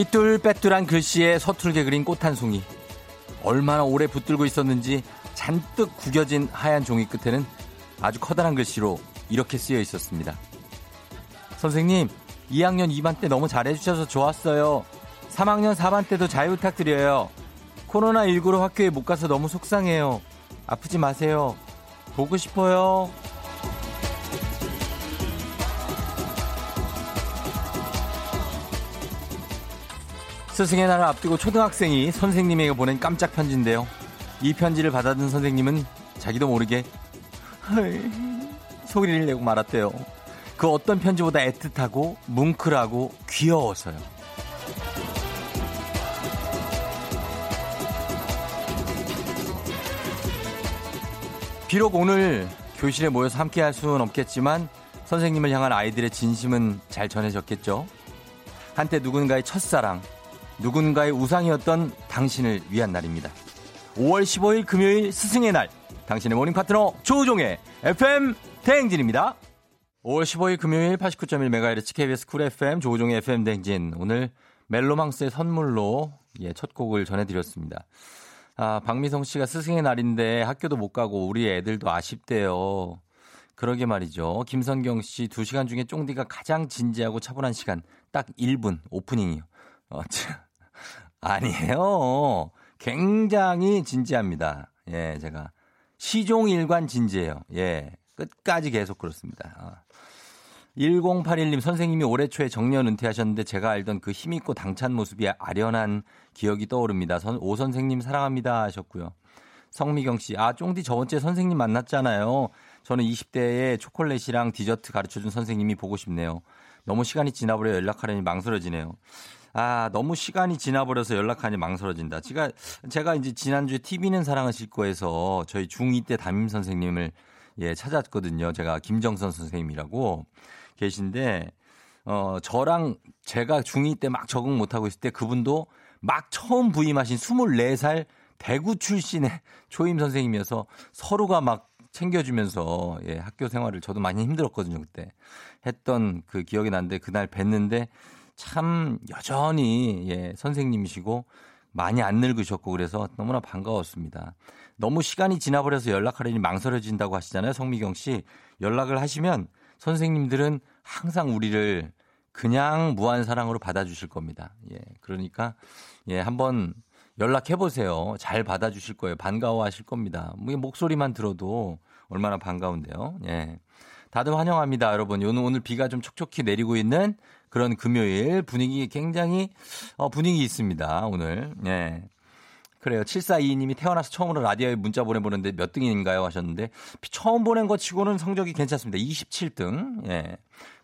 삐뚤빼뚤한 글씨에 서툴게 그린 꽃 한 송이. 얼마나 오래 붙들고 있었는지 잔뜩 구겨진 하얀 종이 끝에는 아주 커다란 글씨로 이렇게 쓰여 있었습니다. 선생님, 2학년 2반 때 너무 잘해주셔서 좋았어요. 3학년 4반 때도 잘 부탁드려요. 코로나19로 학교에 못 가서 너무 속상해요. 아프지 마세요. 보고 싶어요. 스승의 날을 앞두고 초등학생이 선생님에게 보낸 깜짝 편지인데요. 이 편지를 받아든 선생님은 자기도 모르게 소리를 내고 말았대요. 그 어떤 편지보다 애틋하고 뭉클하고 귀여워서요. 비록 오늘 교실에 모여서 함께 할 수는 없겠지만 선생님을 향한 아이들의 진심은 잘 전해졌겠죠. 한때 누군가의 첫사랑, 누군가의 우상이었던 당신을 위한 날입니다. 5월 15일 금요일 스승의 날. 당신의 모닝 파트너 조우종의 FM 대행진입니다. 5월 15일 금요일 89.1MHz KBS 쿨 FM 조우종의 FM 대행진. 오늘 멜로망스의 선물로 예, 첫 곡을 전해드렸습니다. 아, 박미성 씨가 스승의 날인데 학교도 못 가고 우리 애들도 아쉽대요. 그러게 말이죠. 김선경 씨 2시간 중에 쫑디가 가장 진지하고 차분한 시간 딱 1분 오프닝이요. 어, 참. 아니에요. 굉장히 진지합니다. 예, 제가. 시종일관 진지해요. 예. 끝까지 계속 그렇습니다. 아. 1081님 선생님이 올해 초에 정년 은퇴하셨는데 제가 알던 그 힘있고 당찬 모습이 아련한 기억이 떠오릅니다. 선, 오 선생님 사랑합니다 하셨고요. 성미경 씨, 아, 쫑디 저번 주에 선생님 만났잖아요. 저는 20대에 초콜릿이랑 디저트 가르쳐 준 선생님이 보고 싶네요. 너무 시간이 지나버려 연락하려니 망설여지네요. 아, 너무 시간이 지나버려서 연락하니 망설여진다. 제가, 제가 이제 지난주에 TV는 사랑을 싣고 해서 저희 중2 때 담임 선생님을 예, 찾았거든요. 제가 김정선 선생님이라고 계신데, 어, 저랑 제가 중2 때 막 적응 못하고 있을 때 그분도 막 처음 부임하신 24살 대구 출신의 초임 선생님이어서 서로가 막 챙겨주면서 예, 학교 생활을 저도 많이 힘들었거든요, 그때. 했던 그 기억이 나는데 그날 뵀는데 참 여전히 예, 선생님이시고 많이 안 늙으셨고 그래서 너무나 반가웠습니다. 너무 시간이 지나버려서 연락하려니 망설여진다고 하시잖아요. 성미경 씨. 연락을 하시면 선생님들은 항상 우리를 그냥 무한 사랑으로 받아주실 겁니다. 예. 그러니까 예, 한번 연락해 보세요. 잘 받아주실 거예요. 반가워하실 겁니다. 뭐 목소리만 들어도 얼마나 반가운데요. 예. 다들 환영합니다, 여러분. 오늘 오늘 비가 좀 촉촉히 내리고 있는 그런 금요일 분위기 굉장히 어, 분위기 있습니다. 오늘. 예. 그래요. 7422님이 태어나서 처음으로 라디오에 문자 보내보는데 몇 등인가요? 하셨는데 처음 보낸 것 치고는 성적이 괜찮습니다. 27등. 예.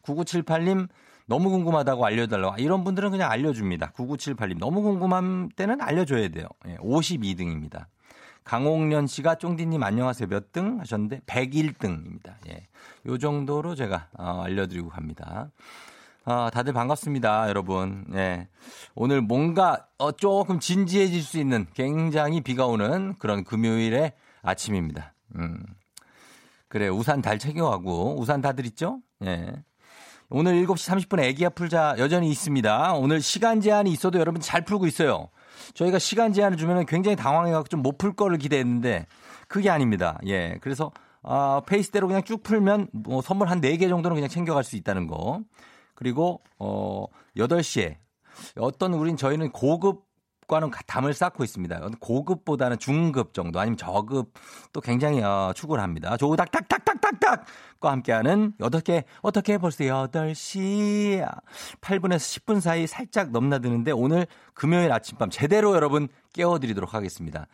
9978님 너무 궁금하다고 알려달라고. 아, 이런 분들은 그냥 알려줍니다. 9978님 너무 궁금한 때는 알려줘야 돼요. 예. 52등입니다. 강홍련 씨가 쫑디님 안녕하세요. 몇 등 하셨는데 101등입니다. 예. 요 정도로 제가 어, 알려드리고 갑니다. 아, 다들 반갑습니다, 여러분. 예. 오늘 뭔가 어, 조금 진지해질 수 있는 굉장히 비가 오는 그런 금요일의 아침입니다. 음. 그래, 우산 달 챙겨가고, 우산 다들 있죠? 예. 오늘 7시 30분에 애기야 풀자 여전히 있습니다. 오늘 시간 제한이 있어도 여러분 잘 풀고 있어요. 저희가 시간 제한을 주면 굉장히 당황해갖고 좀 못 풀 거를 기대했는데 그게 아닙니다. 예. 그래서, 아, 페이스대로 그냥 쭉 풀면 뭐 선물 한 4개 정도는 그냥 챙겨갈 수 있다는 거. 그리고 어 8시에 어떤 우린 저희는 고급 과는 담을 쌓고 있습니다. 고급보다는 중급 정도 아니면 저급 또 굉장히 어, 추구를 합니다. 조닥닥닥닥닥닥과 함께하는 어떻게 어떻게 벌써 8시 8분에서 10분 사이 살짝 넘나드는데 오늘 금요일 아침밤 제대로 여러분 깨워드리도록 하겠습니다.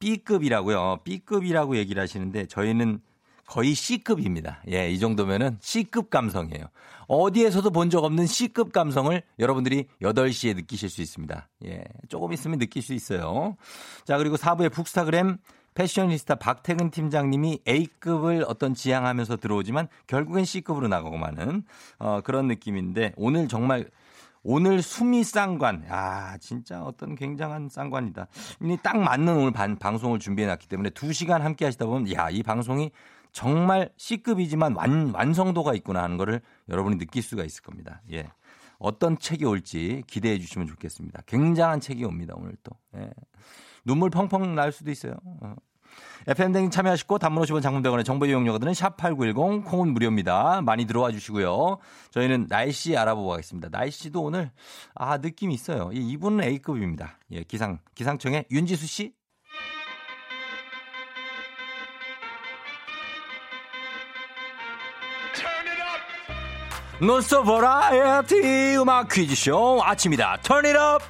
B급이라고요. B급이라고 얘기를 하시는데 저희는 거의 C급입니다. 예, 이 정도면은 C급 감성이에요. 어디에서도 본 적 없는 C급 감성을 여러분들이 8시에 느끼실 수 있습니다. 예, 조금 있으면 느낄 수 있어요. 자, 그리고 4부의 북스타그램 패셔니스타 박태근 팀장님이 A급을 어떤 지향하면서 들어오지만 결국엔 C급으로 나가고 마는 어, 그런 느낌인데 오늘 정말 오늘 수미 쌍관. 아, 진짜 어떤 굉장한 쌍관이다. 딱 맞는 오늘 반, 방송을 준비해 놨기 때문에 2시간 함께 하시다 보면 야, 이 방송이 정말 C급이지만 완, 완성도가 있구나 하는 거를 여러분이 느낄 수가 있을 겁니다. 예. 어떤 책이 올지 기대해 주시면 좋겠습니다. 굉장한 책이 옵니다, 오늘 또. 예. 눈물 펑펑 날 수도 있어요. 어. FM댕 참여하시고 단문 50원 장문대원의 정보 이용료들은 샵8910 콩은 무료입니다. 많이 들어와 주시고요. 저희는 날씨 알아보고 가겠습니다. 날씨도 오늘 아 느낌이 있어요. 이분은 A급입니다. 예, 기상 기상청의 윤지수 씨. 논스톱 버라이어티 음악 퀴즈쇼 아침이다. Turn it up.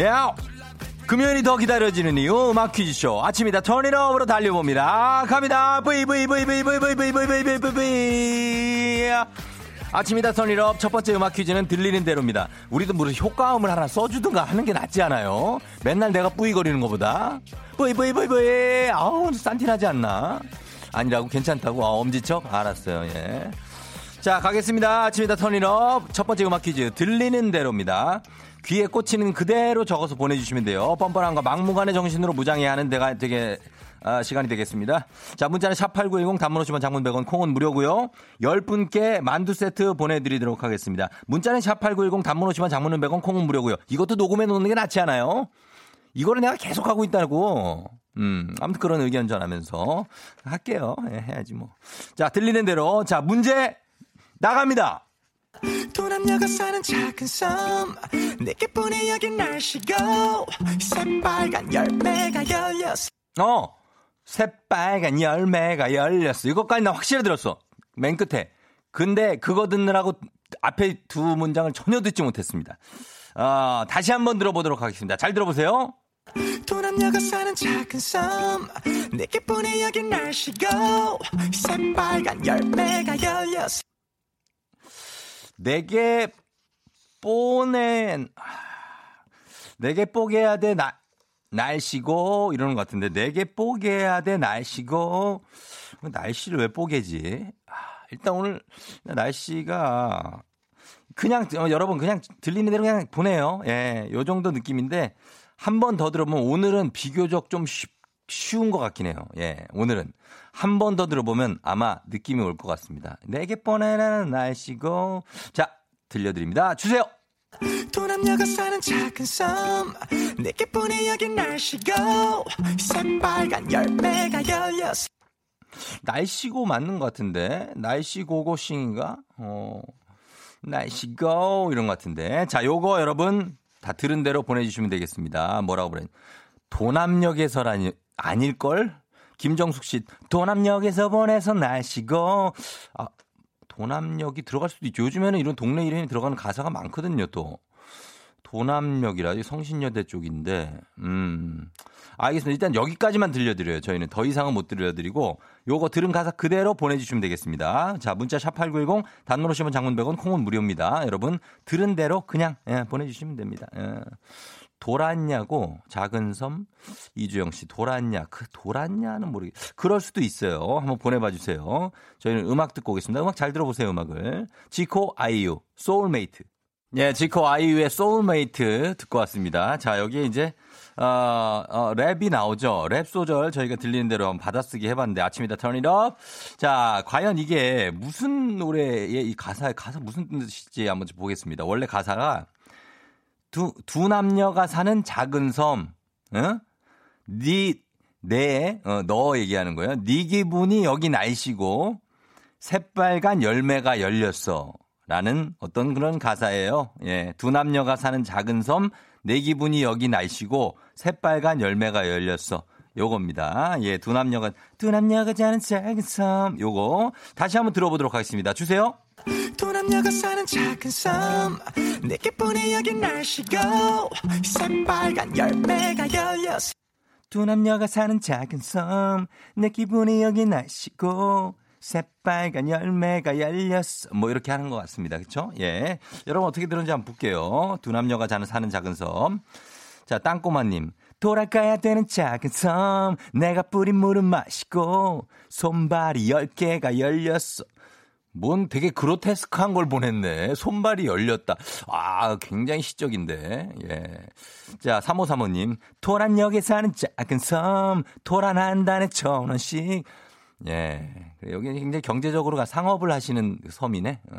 야 금요일이 더 기다려지는 이유 음악 퀴즈쇼 아침이다. turn it up으로 달려봅니다. 갑니다. 브이 브이 브이 브이 브이 브이 브이 브이 브이 아침이다 turn it up 첫 번째 음악 퀴즈는 들리는 대로입니다 우리도 무슨 효과음을 하나 써주든가 하는 게 낫지 않아요 맨날 내가 뿌이거리는 것보다 뿌이 뿌이 뿌이 뿌이 아우 싼티나지 않나 아니라고 괜찮다고 아, 엄지척 알았어요 예 자, 가겠습니다. 아침이다 turn it up. 첫 번째 음악 퀴즈. 들리는 대로입니다. 귀에 꽂히는 그대로 적어서 보내주시면 돼요. 뻔뻔한 거 막무가내 정신으로 무장해야 하는 데가 되게 아, 시간이 되겠습니다. 자, 문자는 샵8910 단문 오시면 장문 100원 콩은 무료고요. 10분께 만두 세트 보내드리도록 하겠습니다. 문자는 샵8910 단문 오시면 장문은 100원 콩은 무료고요. 이것도 녹음해 놓는 게 낫지 않아요? 이거를 내가 계속 하고 있다고. 음, 아무튼 그런 의견 전하면서 할게요. 예, 해야지 뭐. 자, 들리는 대로. 자, 문제 나갑니다. 도남녀가 사는 작은 섬 내게 보내 여기 날씨고 새빨간 열매가 열렸어 어 새빨간 열매가 열렸어. 이것까지 나 확실히 들었어. 맨 끝에. 근데 그거 듣느라고 앞에 두 문장을 전혀 듣지 못했습니다. 어, 다시 한번 들어보도록 하겠습니다. 잘 들어보세요. 도남녀가 사는 작은 섬 내게 보내 여기 날씨고 새빨간 열매가 열렸어. 내게 뽀낸 내게 뽀개야 돼 나, 날씨고 이러는 것 같은데 내게 뽀개야 돼 날씨고 날씨를 왜 뽀개지? 아, 일단 오늘 날씨가 그냥 어, 여러분 그냥 들리는 대로 그냥 보내요. 예, 요 정도 느낌인데 한 번 더 들어보면 오늘은 비교적 좀 쉽, 쉬운 것 같긴 해요. 예, 오늘은 한 번 더 들어보면 아마 느낌이 올 것 같습니다. 내게 뻔해라는 날씨고. 자, 들려드립니다. 주세요! 도남녀가 사는 작은 섬. 내게 보내 여기 날씨고 새빨간 열매가 열렸어 날씨고 맞는 것 같은데? 날씨 고고싱인가? 어. 날씨고 이런 것 같은데. 자 요거 여러분 다 들은 대로 보내주시면 되겠습니다. 뭐라고 그래 도남역에서라니 아닐걸? 김정숙 씨, 도남역에서 보내서 날씨고, 아, 도남역이 들어갈 수도 있죠. 요즘에는 이런 동네 이름이 들어가는 가사가 많거든요, 또. 도남역이라 성신여대 쪽인데, 음. 알겠습니다. 일단 여기까지만 들려드려요. 저희는 더 이상은 못 들려드리고, 요거 들은 가사 그대로 보내주시면 되겠습니다. 자, 문자 샵8910, 단문 오시면 장문 100원, 콩은 무료입니다. 여러분, 들은 대로 그냥, 예, 보내주시면 됩니다. 예. 돌았냐고 작은 섬? 이주영 씨 돌았냐? 그 돌았냐는 모르겠 그럴 수도 있어요. 한번 보내봐 주세요. 저희는 음악 듣고 오겠습니다. 음악 잘 들어보세요 음악을. 지코 아이유 소울메이트. 예 지코 아이유의 소울메이트 듣고 왔습니다. 자 여기에 이제 어, 어, 랩이 나오죠. 랩 소절 저희가 들리는 대로 한번 받아쓰기 해봤는데 아침이다. turn it up. 자, 과연 이게 무슨 노래의 이 가사, 가사 무슨 뜻인지 한번 보겠습니다. 원래 가사가 두, 두 남녀가 사는 작은 섬, 어? 니, 내, 어, 너 얘기하는 거예요. 네 기분이 여기 날씨고, 새빨간 열매가 열렸어. 라는 어떤 그런 가사예요. 예. 두 남녀가 사는 작은 섬, 내 기분이 여기 날씨고, 새빨간 열매가 열렸어. 요겁니다. 예, 두 남녀가, 두 남녀가 사는 작은 섬. 요거. 다시 한번 들어보도록 하겠습니다. 주세요. 두 남녀가 사는 작은 섬 내게뿐이 여기 날씨고 새빨간 열매가 열렸어 두 남녀가 사는 작은 섬 내 기분이 여기 날씨고 새빨간 열매가 열렸어. 뭐 이렇게 하는 것 같습니다. 그렇죠? 예. 여러분 어떻게 들었는지 한번 볼게요. 두 남녀가 자는 사는 작은 섬. 자, 땅꼬마님. 돌아가야 되는 작은 섬. 내가 뿌린 물은 마시고 손발이 10개가 열렸어. 뭔 되게 그로테스크한 걸 보냈네. 손발이 열렸다. 아, 굉장히 시적인데. 예. 자, 3535님. 토란역에 사는 작은 섬. 토란 한 단에 천 원씩. 예. 여기 굉장히 경제적으로 상업을 하시는 섬이네. 어.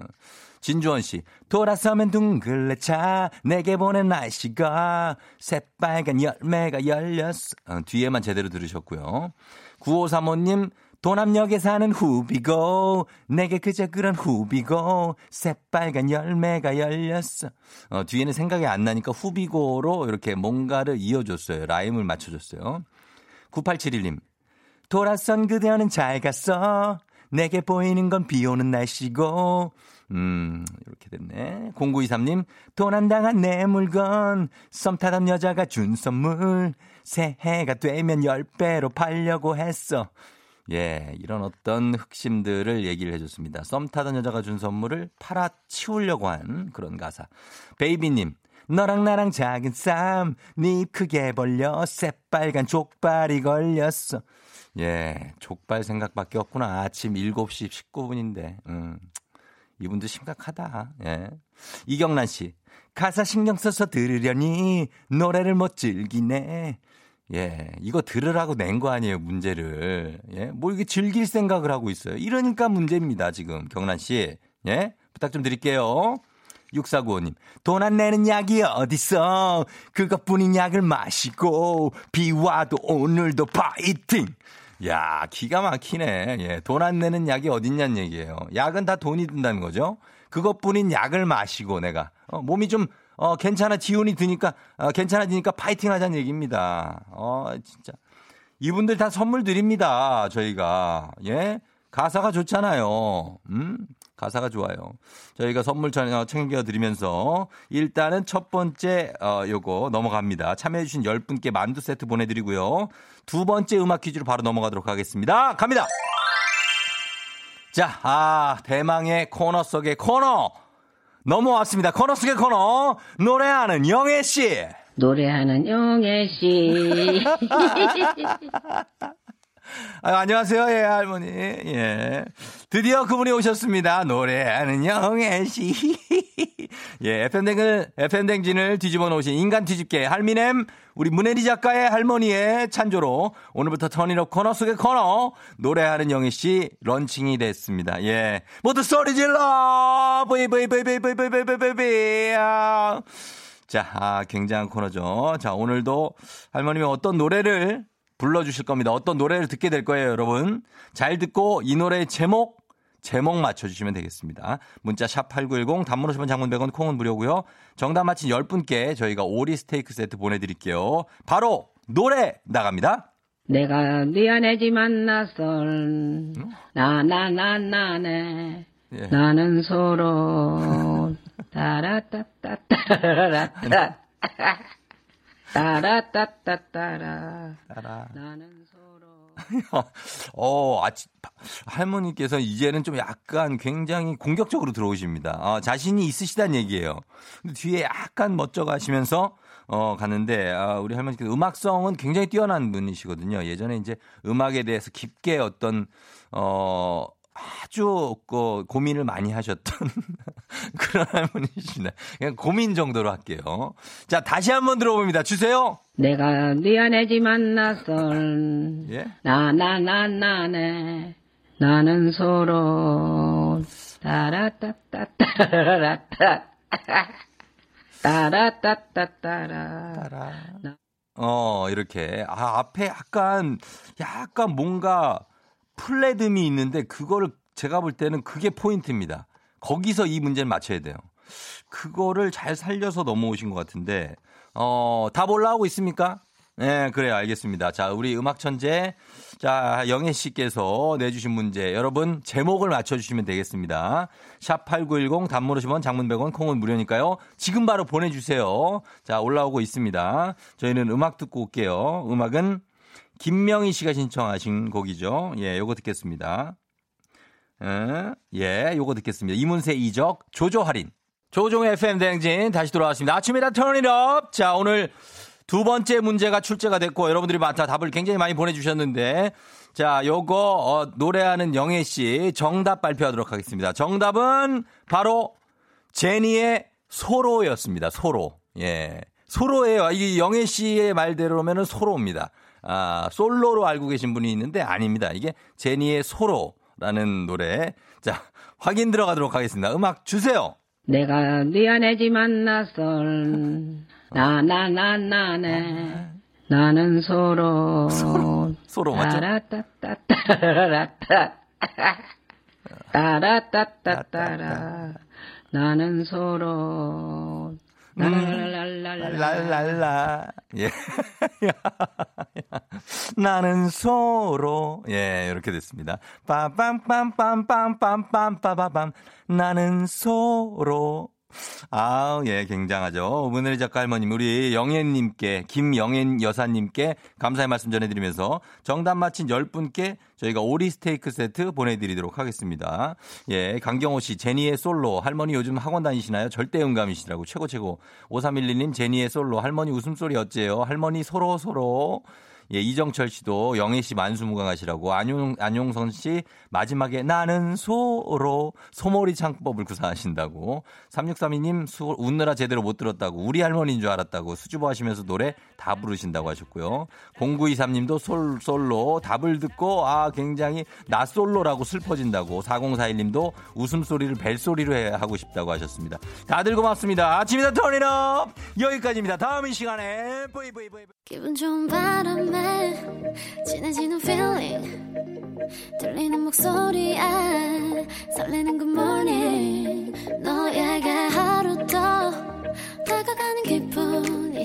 진주원 씨. 돌아서면 둥글레 차. 내게 보낸 날씨가 새빨간 열매가 열렸어. 어, 뒤에만 제대로 들으셨고요. 9535님. 도남역에 사는 후비고 내게 그저 그런 후비고 새빨간 열매가 열렸어. 어, 뒤에는 생각이 안 나니까 후비고로 이렇게 뭔가를 이어줬어요. 라임을 맞춰줬어요. 9871님. 돌아선 그대는 잘 갔어. 내게 보이는 건 비 오는 날씨고. 음, 이렇게 됐네. 0923님, 도난당한 내 물건, 썸 타던 여자가 준 선물, 새해가 되면 10배로 팔려고 했어. 예, 이런 어떤 흑심들을 얘기를 해줬습니다. 썸 타던 여자가 준 선물을 팔아 치우려고 한 그런 가사. 베이비님, 너랑 나랑 작은 쌈, 네 크게 벌려, 새빨간 족발이 걸렸어. 예, 족발 생각밖에 없구나. 아침 7시 19분인데. 음. 이분도 심각하다. 예. 이경란 씨. 가사 신경 써서 들으려니 노래를 못 즐기네. 예, 이거 들으라고 낸 거 아니에요, 문제를. 예, 뭐 이게 즐길 생각을 하고 있어요. 이러니까 문제입니다, 지금. 경란 씨. 예, 부탁 좀 드릴게요. 6495님, 돈 안 내는 약이 어딨어? 그것뿐인 약을 마시고, 비 와도 오늘도 파이팅! 야, 기가 막히네. 예, 돈 안 내는 약이 어딨냐는 얘기예요. 약은 다 돈이 든다는 거죠. 그것뿐인 약을 마시고 내가 어, 몸이 좀 어, 괜찮아 지운이 드니까 어, 괜찮아지니까 파이팅 하자는 얘기입니다. 어, 진짜. 이분들 다 선물 드립니다. 저희가. 예? 가사가 좋잖아요. 음? 가사가 좋아요. 저희가 선물 어, 챙겨 드리면서 일단은 첫 번째 어 요거 넘어갑니다. 참여해 주신 10분께 만두 세트 보내 드리고요. 두 번째 음악 퀴즈로 바로 넘어가도록 하겠습니다. 갑니다. 자, 아, 대망의 코너 속의 코너 넘어왔습니다. 코너 속의 코너 노래하는 영애 씨. 노래하는 영애 씨. 아, 안녕하세요, 예, 할머니. 예. 드디어 그분이 오셨습니다. 노래하는 영애 씨. 예, FM댕을, FM댕진을 뒤집어 놓으신 인간 뒤집개 할미넴, 우리 문혜리 작가의 할머니의 찬조로 오늘부터 Turn It Up 코너 속의 코너 노래하는 영애 씨 런칭이 됐습니다. 예. 모두 소리 질러! 브이브이브이브이브이브이브이 아. 자, 아, 굉장한 코너죠. 자, 오늘도 할머님이 어떤 노래를 불러주실 겁니다. 어떤 노래를 듣게 될 거예요, 여러분. 잘 듣고 이 노래의 제목 제목 맞춰주시면 되겠습니다. 문자 샵 8910, 단문 50원 장문 100원, 콩은 무료고요. 정답 맞힌 10분께 저희가 오리 스테이크 세트 보내드릴게요. 바로 노래 나갑니다. 내가 미안해지만 낯설 나나나나네 예. 나는 서로 따라따따따라라따 따라따따따라. 따라. 나는. 어, 아, 할머니께서 이제는 좀 약간 굉장히 공격적으로 들어오십니다. 어, 자신이 있으시다는 얘기예요. 근데 뒤에 약간 멋져 가시면서 어, 가는데, 아, 우리 할머니께서 음악성은 굉장히 뛰어난 분이시거든요. 예전에 이제 음악에 대해서 깊게 어떤, 어, 아주 그 고민을 많이 하셨던 그런 할머니시네. 그냥 고민 정도로 할게요. 자, 다시 한번 들어봅니다. 주세요. 내가 미안해지만 낯설 예? 나나나나네 나는 서로 따라따따따라라따 따라따따따라 따라. 어 이렇게 아 앞에 약간 약간 뭔가 플레드미 있는데 그거를 제가 볼 때는 그게 포인트입니다. 거기서 이 문제를 맞춰야 돼요. 그거를 잘 살려서 넘어오신 것 같은데 어, 답 올라오고 있습니까? 네, 그래요. 알겠습니다. 자, 우리 음악 천재 자, 영애 씨께서 내주신 문제. 여러분, 제목을 맞춰 주시면 되겠습니다. 샵 8910 단문 50원 장문 100원 콩은 무료니까요. 지금 바로 보내 주세요. 자, 올라오고 있습니다. 저희는 음악 듣고 올게요. 음악은 김명희 씨가 신청하신 곡이죠. 예, 요거 듣겠습니다. 예, 예, 요거 듣겠습니다. 이문세 이적 조조 할인. 조종의 FM 대행진 다시 돌아왔습니다. 아침이다 턴이업. 자, 오늘 두 번째 문제가 출제가 됐고 여러분들이 많다 답을 굉장히 많이 보내주셨는데 자 요거 어, 노래하는 영애 씨 정답 발표하도록 하겠습니다. 정답은 바로 제니의 소로였습니다. 소로 예 소로예요. 이 영애 씨의 말대로면은 소로입니다. 아 솔로로 알고 계신 분이 있는데 아닙니다. 이게 제니의 소로라는 노래 자 확인 들어가도록 하겠습니다. 음악 주세요. 내가 미안해지만 낯설 나나나나네 나는 서로 소로 맞죠? 따라따따따라따 따라따따따라 나는 서로 랄랄랄라. 예. 나는 소로. 예, 이렇게 됐습니다. 빰빰빰빰빰빰빰빰빰빰. 나는 소로. 아, 예, 굉장하죠. 오늘의 작가 할머님, 우리 영애님께, 김영애 여사님께 감사의 말씀 전해드리면서 정답 맞힌 10분께 저희가 오리 스테이크 세트 보내드리도록 하겠습니다. 예, 강경호 씨, 제니의 솔로. 할머니 요즘 학원 다니시나요? 절대 음감이시라고. 최고 최고. 5311님, 제니의 솔로. 할머니 웃음소리 어째요? 할머니 서로 서로. 예, 이정철 씨도 영애 씨 만수무강하시라고 안용, 안용선 씨 마지막에 나는 소로 소머리 창법을 구사하신다고 3632님 수, 웃느라 제대로 못 들었다고 우리 할머니인 줄 알았다고 수줍어 하시면서 노래 다 부르신다고 하셨고요. 0923님도 솔, 솔로 답을 듣고 아 굉장히 나 솔로라고 슬퍼진다고 4041님도 웃음소리를 벨소리로 해, 하고 싶다고 하셨습니다. 다들 고맙습니다. 아침이다 턴이업 여기까지입니다. 다음 이 시간에 뿌이뿌이뿌이 기분 좋은 바람에 진해지는 feeling 들리는 목소리에 설레는 good morning 너에게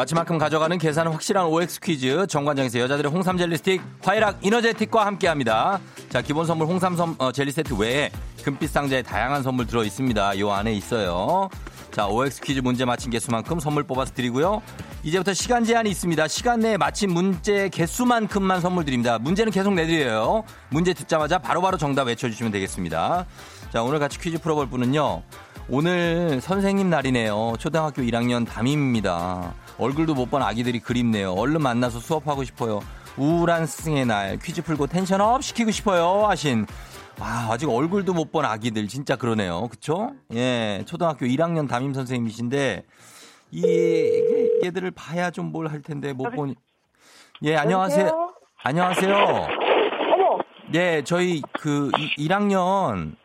마치만큼 가져가는 계산은 확실한 OX 퀴즈 정관장에서 여자들의 홍삼 젤리 스틱 화이락 이너제틱과 함께합니다. 자 기본 선물 홍삼 선, 어, 젤리 세트 외에 금빛 상자에 다양한 선물 들어 있습니다. 요 안에 있어요. 자 OX 퀴즈 문제 맞힌 개수만큼 선물 뽑아서 드리고요. 이제부터 시간 제한이 있습니다. 시간 내에 맞힌 문제 개수만큼만 선물 드립니다. 문제는 계속 내드려요. 문제 듣자마자 바로바로 정답 외쳐주시면 되겠습니다. 자 오늘 같이 퀴즈 풀어볼 분은요. 오늘 선생님 날이네요. 초등학교 1학년 담임입니다. 얼굴도 못 본 아기들이 그립네요. 얼른 만나서 수업하고 싶어요. 우울한 스승의 날 퀴즈 풀고 텐션업 시키고 싶어요 하신 와 아직 얼굴도 못 본 아기들 진짜 그러네요. 그쵸? 예 초등학교 1학년 담임 선생님이신데 이 얘들을 봐야 좀 뭘 할 텐데 못 보니 예 안녕하세요. 안녕하세요. 어머, 예 저희 그 1, 학년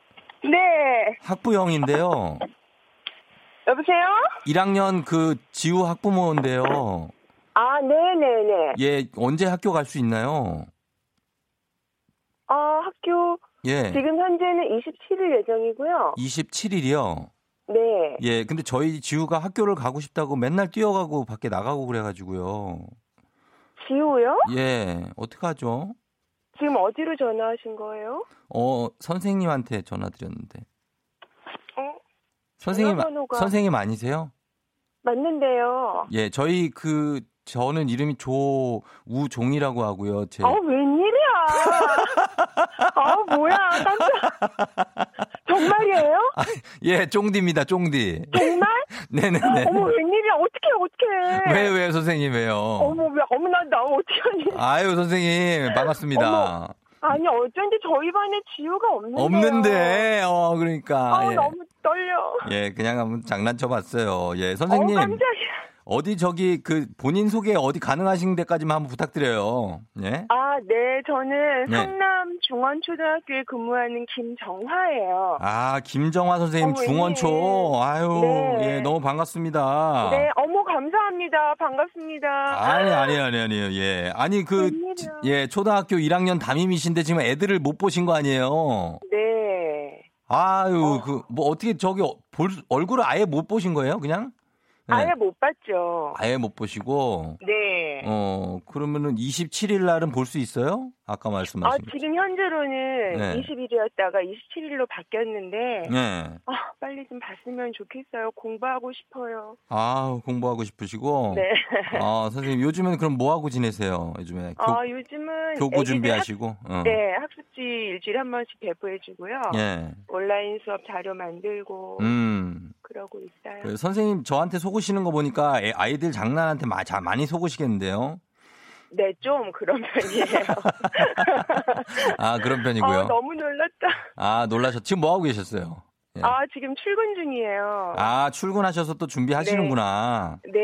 네. 학부형인데요. 여보세요? 1학년 그 지우 학부모인데요. 아, 네네네. 예, 언제 학교 갈 수 있나요? 아, 학교, 예. 지금 현재는 27일 예정이고요. 27일이요. 네. 예, 근데 저희 지우가 학교를 가고 싶다고 맨날 뛰어가고 밖에 나가고 그래가지고요. 지우요? 예, 어떡하죠? 지금 어디로 전화하신 거예요? 어, 선생님한테 전화 드렸는데. 어? 선생님, 전화번호가- 선생님 아니세요? 맞는데요. 예, 저희 그, 저는 이름이 조우종이라고 하고요. 제. 아, 웬일이야. 아, 뭐야. 깜짝. 정말이에요? 예, 쫑디입니다, 쫑디. 정말? 네네네. 어머, 웬일이야. 어떡해, 어떡해. 왜, 왜, 선생님, 왜요? 어머, 왜, 어머, 나, 나 어떡하니. 아유, 선생님, 반갑습니다. 어머. 아니, 어쩐지 저희 반에 지우가 없는데요. 없는데, 어, 그러니까. 아우, 예. 너무 떨려. 예, 그냥 한번 장난쳐 봤어요. 예, 선생님. 깜짝이야. 어디 저기 그 본인 소개 어디 가능하신 데까지만 한번 부탁드려요. 예? 아, 네, 저는 네. 성남 중원초등학교에 근무하는 김정화예요. 아, 김정화 선생님 어머, 중원초. 아유, 네. 예, 너무 반갑습니다. 네, 어머, 감사합니다. 반갑습니다. 아니, 아니, 아니, 아니에요. 예. 아니, 그, 웬일이야. 예, 초등학교 1학년 담임이신데 지금 애들을 못 보신 거 아니에요? 네. 아유, 그, 뭐 어떻게 저기 어, 볼, 수- 얼굴을 아예 못 보신 거예요, 그냥? 네. 아예 못 봤죠. 아예 못 보시고, 네. 어, 그러면은 27일 날은 볼 수 있어요? 아까 아, 말씀하신. 지금 현재로는 네. 20일이었다가 27일로 바뀌었는데, 네. 아, 빨리 좀 봤으면 좋겠어요. 공부하고 싶어요. 아 공부하고 싶으시고. 네. 아, 선생님, 요즘엔 그럼 뭐 하고 지내세요? 요즘에 교, 아, 요즘은. 교구 준비하시고. 어. 학, 네, 학습지 일주일에 한 번씩 배포해주고요. 예. 온라인 수업 자료 만들고, 음. 그러고 있어요. 그 선생님 저한테 속으시는 거 보니까 애- 아이들 장난한테 마, 자, 많이 속으시겠는데요? 네, 좀 그런 편이에요. 아, 그런 편이고요. 아, 너무 놀랐다. 아, 놀라셨. 지금 뭐 하고 계셨어요? 예. 아, 지금 출근 중이에요. 아, 출근하셔서 또 준비하시는구나. 네.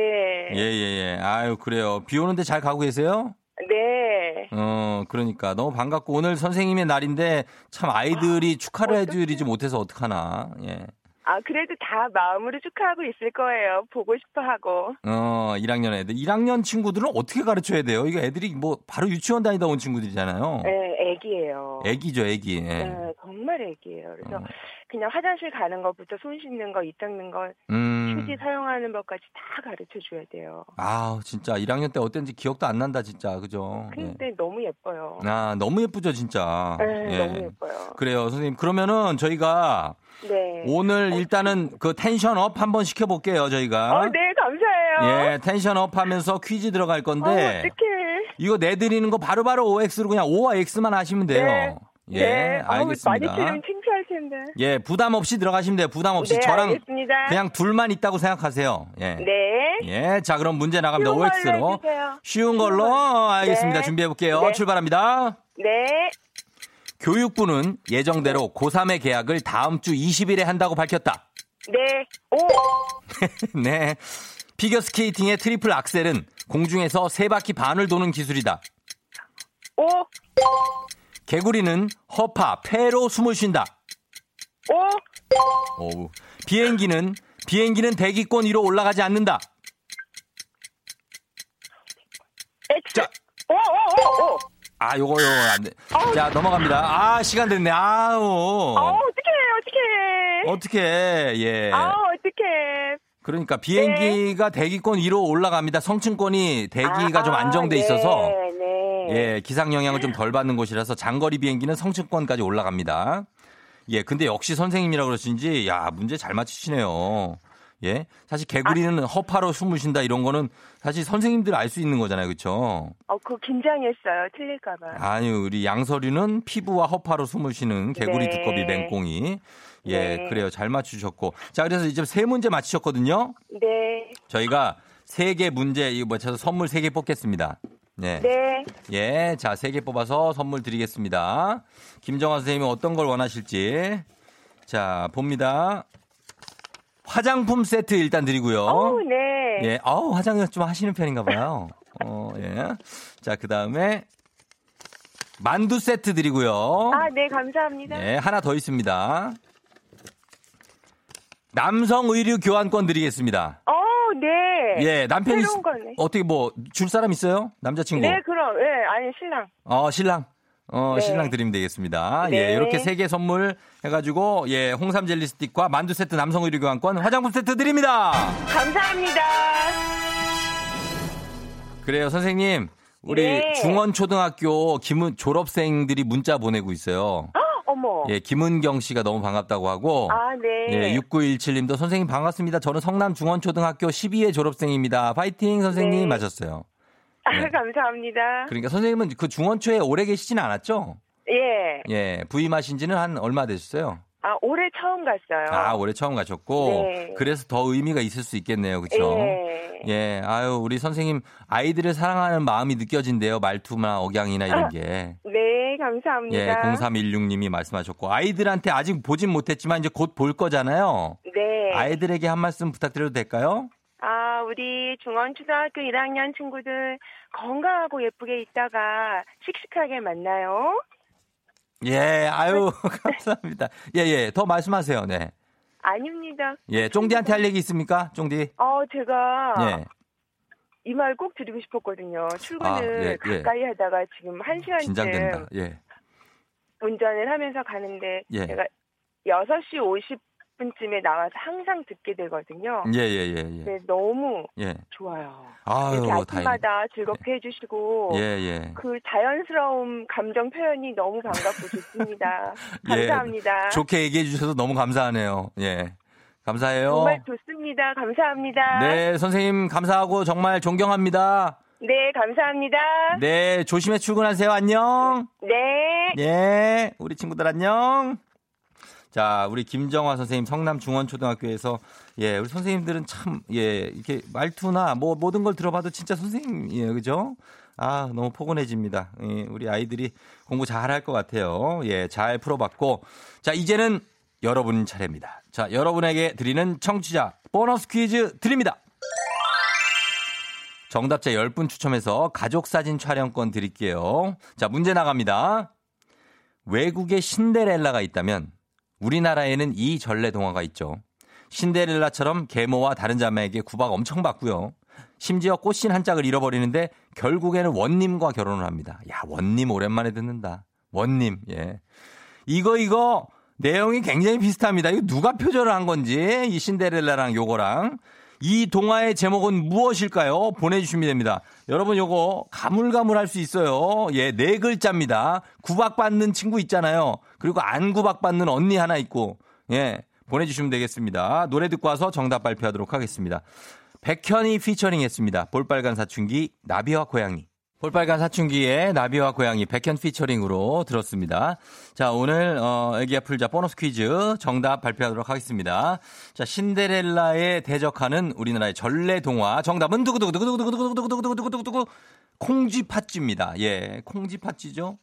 예, 예, 예. 아유, 그래요. 비 오는데 잘 가고 계세요? 네. 어, 그러니까. 너무 반갑고, 오늘 선생님의 날인데, 참 아이들이 축하를 해주지 못해서 어떡하나. 예. 아, 그래도 다 마음으로 축하하고 있을 거예요. 보고 싶어 하고. 어, 1학년 애들. 1학년 친구들은 어떻게 가르쳐야 돼요? 이거 애들이 뭐, 바로 유치원 다니다 온 친구들이잖아요. 네, 애기예요. 애기죠, 애기. 예. 네, 정말 애기예요. 그래서 어. 그냥 화장실 가는 것부터 손 씻는 거, 입 닦는 거, 음. 휴지 사용하는 법까지 다 가르쳐 줘야 돼요. 아, 진짜 1학년 때 어땠는지 기억도 안 난다, 진짜. 그죠? 예. 근데 너무 예뻐요. 아, 너무 예쁘죠, 진짜. 네, 예. 너무 예뻐요. 그래요, 선생님. 그러면은 저희가 네. 오늘 일단은 그 tension up 한번 시켜볼게요, 저희가. 어, 네, 감사해요. 예, tension up 하면서 퀴즈 들어갈 어, 건데. 어떡해. 이거 내드리는 거 바로 바로 OX로 그냥 O와 X만 하시면 돼요. 네. 예, 네. 알겠습니다. 많이 틀리면 창피할 텐데. 예, 부담 없이 들어가시면 돼요. 부담 없이. 네, 저랑 알겠습니다. 그냥 둘만 있다고 생각하세요. 예. 네. 예, 자, 그럼 문제 나갑니다. 쉬운 OX로. 쉬운 걸로. 걸로. 알겠습니다. 네. 준비해 볼게요. 네. 출발합니다. 네. 교육부는 예정대로 고3의 계약을 다음 주 20일에 한다고 밝혔다. 네. 오. 네. 피겨 스케이팅의 트리플 악셀은 공중에서 세 바퀴 반을 도는 기술이다. 오. 개구리는 허파, 폐로 숨을 쉰다. 오. 오우. 비행기는 비행기는 대기권 위로 올라가지 않는다. X. 자. 오, 오, 오, 오. 아, 요거 요거 안 돼. 자, 넘어갑니다. 아, 시간 됐네. 아우. 아, 어떡해, 어떡해. 어떻게 예. 아, 어떡해. 그러니까 비행기가 대기권 위로 올라갑니다. 성층권이 대기가 아, 좀 안정돼 네, 있어서 네. 예, 기상 영향을 좀 덜 받는 곳이라서 장거리 비행기는 성층권까지 올라갑니다. 예, 근데 역시 선생님이라 그러신지 야, 문제 잘 맞히시네요. 예. 사실 개구리는 허파로 숨을 쉰다 이런 거는 사실 선생님들 알 수 있는 거잖아요. 그렇죠? 어, 그거 긴장했어요. 틀릴까봐. 아니요, 우리 양서류는 피부와 허파로 숨을 쉬는 개구리 네. 두꺼비 맹꽁이. 예, 네. 그래요. 잘 맞추셨고. 자, 그래서 이제 세 문제 맞히셨거든요. 네. 저희가 세 개 문제 이거 맞춰서 선물 세 개 뽑겠습니다. 네. 네. 예, 자, 세 개 뽑아서 선물 드리겠습니다. 김정화 선생님이 어떤 걸 원하실지. 자, 봅니다. 화장품 세트 일단 드리고요. 어, 네. 예, 아우, 화장을 좀 하시는 편인가 봐요. 어, 예. 자, 그 다음에 만두 세트 드리고요. 아, 네, 감사합니다. 예, 하나 더 있습니다. 남성 의류 교환권 드리겠습니다. 어, 네. 예, 남편이 새로운 거네. 어떻게 뭐 줄 사람 있어요? 남자친구? 네, 그럼, 예, 아니, 신랑. 어, 신랑. 어, 네. 신랑 드리면 되겠습니다. 예, 네. 이렇게 세 개 선물 해가지고, 예, 홍삼 젤리 스틱과 만두 세트 남성 의류 교환권 화장품 세트 드립니다! 감사합니다. 그래요, 선생님. 우리 네. 중원초등학교 김은 졸업생들이 문자 보내고 있어요. 어머. 예, 김은경 씨가 너무 반갑다고 하고. 아, 네. 예, 6917님도 선생님 반갑습니다. 저는 성남 중원초등학교 12회 졸업생입니다. 파이팅 선생님 네. 하셨어요. 아, 네. 감사합니다. 그러니까 선생님은 그 중원초에 오래 계시지는 않았죠? 예. 예, 부임하신 지는 한 얼마 되셨어요? 아, 올해 처음 갔어요. 아, 올해 처음 가셨고 네. 그래서 더 의미가 있을 수 있겠네요. 그렇죠? 예. 예, 아유, 우리 선생님 아이들을 사랑하는 마음이 느껴진대요. 말투나 억양이나 이런 게. 네, 감사합니다. 예, 0316님이 말씀하셨고 아이들한테 아직 보진 못했지만 이제 곧 볼 거잖아요. 네. 아이들에게 한 말씀 부탁드려도 될까요? 아, 우리 중원초등학교 1학년 친구들 건강하고 예쁘게 있다가 씩씩하게 만나요. 예, 아유, 감사합니다. 예, 예, 더 말씀하세요. 네. 아닙니다. 예, 쫑디한테 할 얘기 있습니까? 쫑디. 어, 제가 예. 이 말 꼭 드리고 싶었거든요. 출근을 아, 예, 예. 가까이 하다가 지금 한 시간쯤 긴장된다. 예. 운전을 하면서 가는데 예. 제가 6시 50분쯤에 나와서 항상 듣게 되거든요. 예, 예, 예, 예. 네, 너무 예. 좋아요. 아유, 이렇게. 아침마다 즐겁게 해주시고 예, 예. 그 자연스러운 감정 표현이 너무 반갑고 좋습니다. 예. 감사합니다. 좋게 얘기해 주셔서 너무 감사하네요. 예. 감사해요. 정말 좋습니다. 감사합니다. 네, 선생님 감사하고 정말 존경합니다. 네, 감사합니다. 네, 조심해 출근하세요. 안녕. 네. 예, 우리 친구들 안녕. 자, 우리 김정화 선생님 성남 중원초등학교에서 예, 우리 선생님들은 참 예, 이렇게 말투나 뭐 모든 걸 들어봐도 진짜 선생님이에요. 그죠? 아, 너무 포근해집니다. 예, 우리 아이들이 공부 잘 할 것 같아요. 예, 잘 풀어봤고. 자, 이제는 여러분 차례입니다. 자, 여러분에게 드리는 청취자 보너스 퀴즈 드립니다. 정답자 10분 추첨해서 가족사진 촬영권 드릴게요. 자, 문제 나갑니다. 외국에 신데렐라가 있다면 우리나라에는 이 전래 동화가 있죠. 신데렐라처럼 계모와 다른 자매에게 구박 엄청 받고요. 심지어 꽃신 한 짝을 잃어버리는데 결국에는 원님과 결혼을 합니다. 야, 원님 오랜만에 듣는다. 원님, 예. 이거, 이거, 내용이 굉장히 비슷합니다. 이거 누가 표절을 한 건지, 이 신데렐라랑 요거랑. 이 동화의 제목은 무엇일까요? 보내주시면 됩니다. 여러분 요거 가물가물할 수 있어요. 예, 네 글자입니다. 구박받는 친구 있잖아요. 그리고 안 구박받는 언니 하나 있고, 예, 보내주시면 되겠습니다. 노래 듣고 와서 정답 발표하도록 하겠습니다. 백현이 피처링 했습니다. 볼빨간 사춘기, 나비와 고양이. 볼빨간 사춘기의 나비와 고양이 백현 피처링으로 들었습니다. 자, 오늘, 어, 애기야 풀자 보너스 퀴즈 정답 발표하도록 하겠습니다. 자, 신데렐라에 대적하는 우리나라의 전래 동화. 정답은 두구두구두구두구두구두구두구두구두구두구두구 콩쥐팥쥐입니다. 예, 콩쥐팥쥐죠.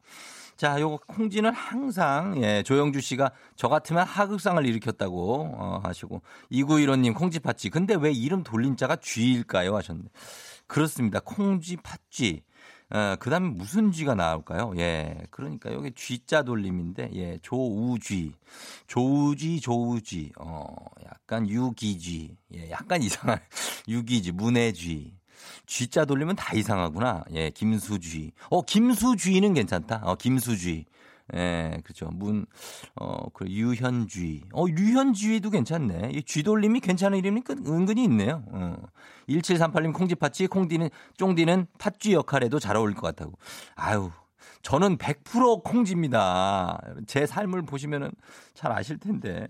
자, 요거 콩쥐는 항상 예, 조영주 씨가 저 같으면 하극상을 일으켰다고 어, 하시고 2915님 콩쥐팥쥐. 근데 왜 이름 돌린 자가 쥐일까요? 하셨는데. 그렇습니다. 콩쥐팥쥐. 어, 그 다음에 무슨 쥐가 나올까요? 예. 그러니까 여기 쥐자 돌림인데, 예. 조우쥐. 조우쥐, 조우쥐. 어, 약간 유기쥐. 예. 약간 이상한. 유기쥐, 문해쥐. 쥐자 돌리면 다 이상하구나. 예. 김수쥐. 어, 김수쥐는 괜찮다. 어, 김수쥐. 예, 그렇죠. 문, 어, 그 유현쥐. 어, 유현쥐도 괜찮네. 이 쥐돌림이 괜찮은 이름이 그- 은근히 있네요. 어. 1738님 콩쥐팥쥐, 콩디는, 쫑디는 팥쥐 역할에도 잘 어울릴 것 같다고. 아유, 저는 100% 콩쥐입니다. 제 삶을 보시면은 잘 아실 텐데.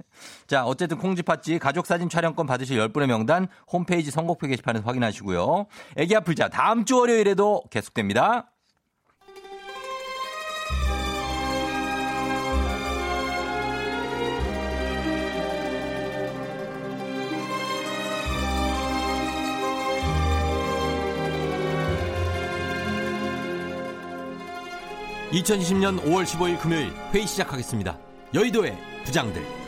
자, 어쨌든 콩쥐팥쥐 가족사진 촬영권 받으실 10분의 명단 홈페이지 선곡표 게시판에서 확인하시고요. 애기 아플자 다음 주 월요일에도 계속됩니다. (2020년 5월 15일) 금요일 회의 시작하겠습니다 여의도의 부장들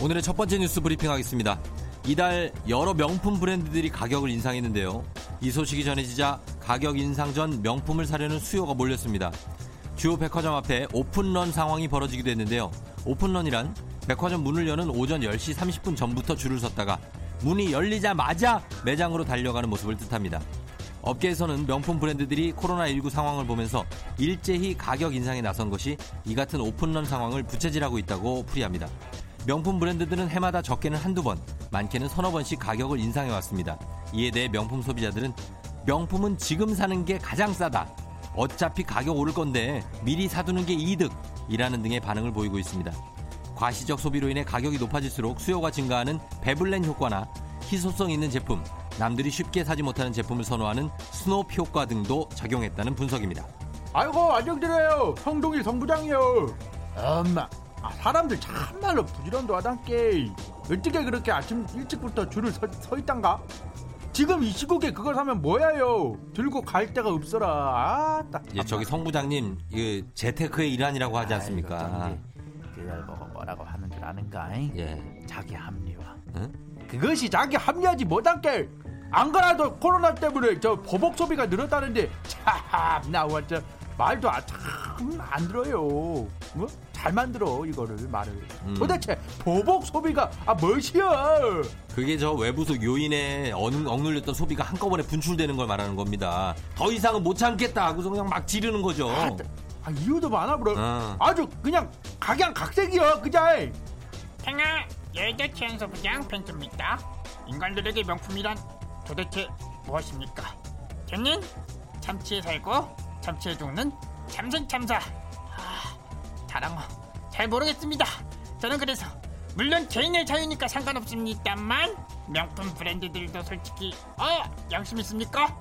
오늘의 첫 번째 뉴스 브리핑 하겠습니다. 이달 여러 명품 브랜드들이 가격을 인상했는데요. 이 소식이 전해지자 가격 인상 전 명품을 사려는 수요가 몰렸습니다. 주요 백화점 앞에 오픈런 상황이 벌어지기도 했는데요. 오픈런이란 백화점 문을 여는 오전 10시 30분 전부터 줄을 섰다가 문이 열리자마자 매장으로 달려가는 모습을 뜻합니다. 업계에서는 명품 브랜드들이 코로나19 상황을 보면서 일제히 가격 인상에 나선 것이 이 같은 오픈런 상황을 부채질하고 있다고 풀이합니다. 명품 브랜드들은 해마다 적게는 한두 번, 많게는 서너 번씩 가격을 인상해 왔습니다. 이에 대해 명품 소비자들은 명품은 지금 사는 게 가장 싸다. 어차피 가격 오를 건데 미리 사두는 게 이득. 이라는 등의 반응을 보이고 있습니다. 과시적 소비로 인해 가격이 높아질수록 수요가 증가하는 베블렌 효과나 희소성 있는 제품, 남들이 쉽게 사지 못하는 제품을 선호하는 스놉 효과 등도 작용했다는 분석입니다. 아이고 안녕드려요 성동일 성부장이요 엄마 아, 사람들 참말로 부지런도 하단께 어떻게 그렇게 아침 일찍부터 줄을 서, 서 있단가 지금 이 시국에 그걸 사면 뭐야요 들고 갈 데가 없어라 아따 예, 저기 성 부장님, 이 재테크의 일환이라고 하지 않습니까? 그걸 보고 뭐라고 하는 줄 아는가 예. 자기 합리화 응? 그것이 자기 합리하지 못한 게 안 그래도 코로나 때문에 저 보복 소비가 늘었다는데 참나 완전 말도 아, 참안 들어요. 뭐? 잘 만들어 이거를 말을. 음. 도대체 보복 소비가 아 무엇이야? 그게 저 외부속 요인에 억- 억눌렸던 소비가 한꺼번에 분출되는 걸 말하는 겁니다. 더 이상은 못 참겠다 하고서 그냥 막 지르는 거죠. 아, 아, 이유도 많아 bro. 어. 아주 그냥 각양각색이야 그냥. 팽아 여의도 최연소 부장 팽입니다 인간들에게 명품이란 도대체 무엇입니까? 저는 참치에 살고 참치에 죽는 참생참사 아, 다랑어 잘 모르겠습니다 저는 그래서 물론 개인의 자유니까 상관없습니다만 명품 브랜드들도 솔직히 어 양심 있습니까?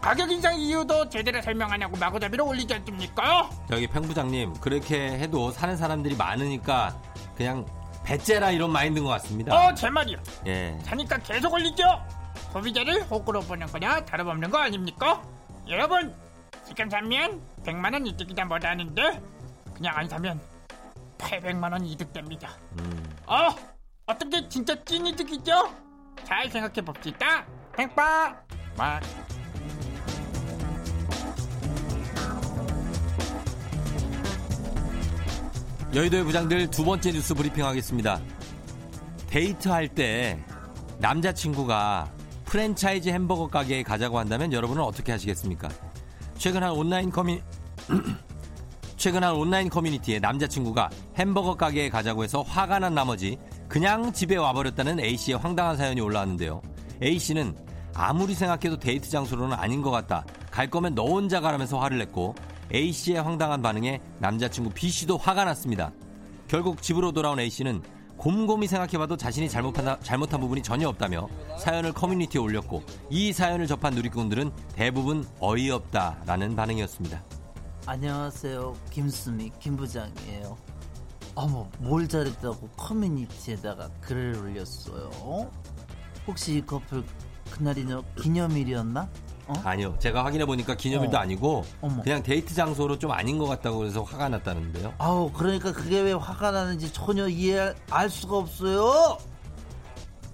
가격 인상 이유도 제대로 설명 안 하고 마구잡이로 올리지 않습니까? 저기 팽 부장님 그렇게 해도 사는 사람들이 많으니까 그냥 배째라 이런 마인드인 것 같습니다. 어 제 말이요 예. 사니까 계속 올리죠. 소비자를 호구로 보는 거냐 다름없는 거 아닙니까? 여러분 지금 사면 100만 원 이득이다 뭐다 하는데 그냥 안 사면 800만 원 이득됩니다. 음. 어 어떻게 진짜 찐 이득이죠? 잘 생각해 봅시다. 팽빵. 막 여의도의 부장들 두 번째 뉴스 브리핑 하겠습니다. 데이트할 때 남자친구가 프랜차이즈 햄버거 가게에 가자고 한다면 여러분은 어떻게 하시겠습니까? 최근 한 온라인 커뮤 최근 한 온라인 커뮤니티에 남자친구가 햄버거 가게에 가자고 해서 화가 난 나머지 그냥 집에 와버렸다는 A씨의 황당한 사연이 올라왔는데요. A씨는 아무리 생각해도 데이트 장소로는 아닌 것 같다. 갈 거면 너 혼자 가라면서 화를 냈고 A씨의 황당한 반응에 남자친구 B씨도 화가 났습니다. 결국 집으로 돌아온 A씨는 곰곰이 생각해봐도 자신이 잘못한, 잘못한 부분이 전혀 없다며 사연을 커뮤니티에 올렸고 이 사연을 접한 누리꾼들은 대부분 어이없다라는 반응이었습니다. 안녕하세요. 김수미 김부장이에요. 어머, 뭘 잘했다고 커뮤니티에다가 글을 올렸어요? 혹시 이 커플 그날이냐 기념일이었나? 어? 아니요. 제가 확인해 보니까 기념일도 어. 아니고 어머. 그냥 데이트 장소로 좀 아닌 것 같다고 그래서 화가 났다는데요. 아우, 그러니까 그게 왜 화가 나는지 전혀 이해할 알 수가 없어요.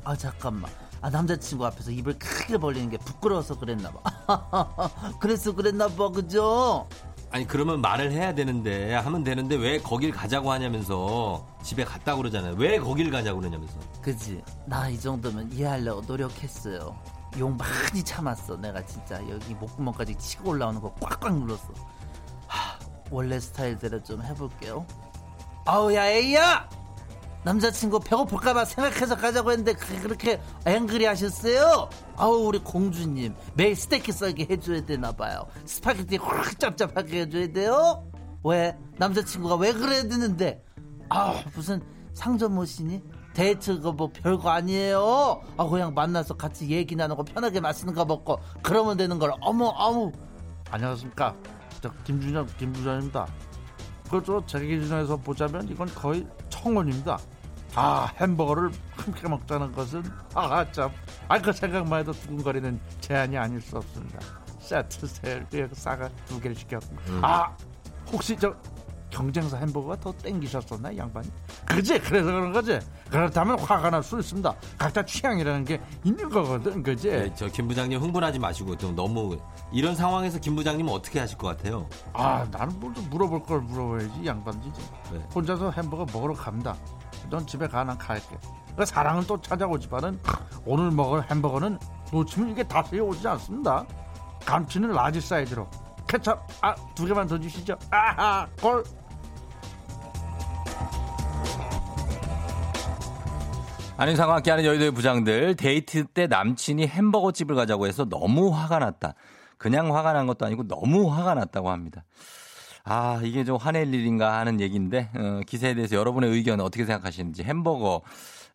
아, 잠깐만. 아, 남자친구 앞에서 입을 크게 벌리는 게 부끄러워서 그랬나 봐. 그래서 그랬나 봐, 그죠? 아니 그러면 말을 해야 되는데 하면 되는데 왜 거길 가자고 하냐면서 집에 갔다 고 그러잖아요. 왜 거길 가자고 그러냐면서. 그지? 나 이 정도면 이해하려고 노력했어요. 욕 많이 참았어. 내가 진짜 여기 목구멍까지 치고 올라오는 거 꽉꽉 눌렀어. 하, 원래 스타일대로 좀 해볼게요. 아우 야 A야! 남자친구 배고플까봐 생각해서 가자고 했는데 그- 그렇게 angry 하셨어요? 아우 우리 공주님 매일 스테이크 썰기 해줘야 되나봐요. 스파게티 확 짭짭하게 해줘야 돼요? 왜? 남자친구가 왜 그래야 되는데? 아 무슨 상전 모시니? 데이트 그뭐 별거 아니에요. 아 그냥 만나서 같이 얘기 나누고 편하게 맛있는 거 먹고 그러면 되는 걸. 어머 어머. 안녕하십니까. 저 김준영 김부장입니다. 그저 제 기준에서 보자면 이건 거의 청혼입니다. 아 햄버거를 함께 먹자는 것은 아참 아그 생각만 해도 두근거리는 제안이 아닐 수 없습니다. 세트 세트 싸가 두 개를 시켰고 아 혹시 저 경쟁사 햄버거가 더 땡기셨었나 이 양반이? 그지 그래서 그런 거지. 그렇다면 화가 날 수 있습니다. 각자 취향이라는 게 있는 거거든, 그지? 네, 저김 부장님 흥분하지 마시고 좀 너무 이런 상황에서 김 부장님은 어떻게 하실 것 같아요? 아 나는 뭘좀 물어볼 걸 물어봐야지 이 양반이지 네. 혼자서 햄버거 먹으러 갑니다 넌 집에 가 난 갈게 그 사랑은 또 찾아오지만은 오늘 먹을 햄버거는 놓치면 이게 다시 오지 않습니다 감튀는 라지 사이즈로 케찹 한두 개만 더 주시죠 아하 걸 안윤상과 함께하는 여의도의 부장들 데이트 때 남친이 햄버거 집을 가자고 해서 너무 화가 났다. 그냥 화가 난 것도 아니고 너무 화가 났다고 합니다. 아 이게 좀 화낼 일인가 하는 얘기인데 어, 기사에 대해서 여러분의 의견 어떻게 생각하시는지 햄버거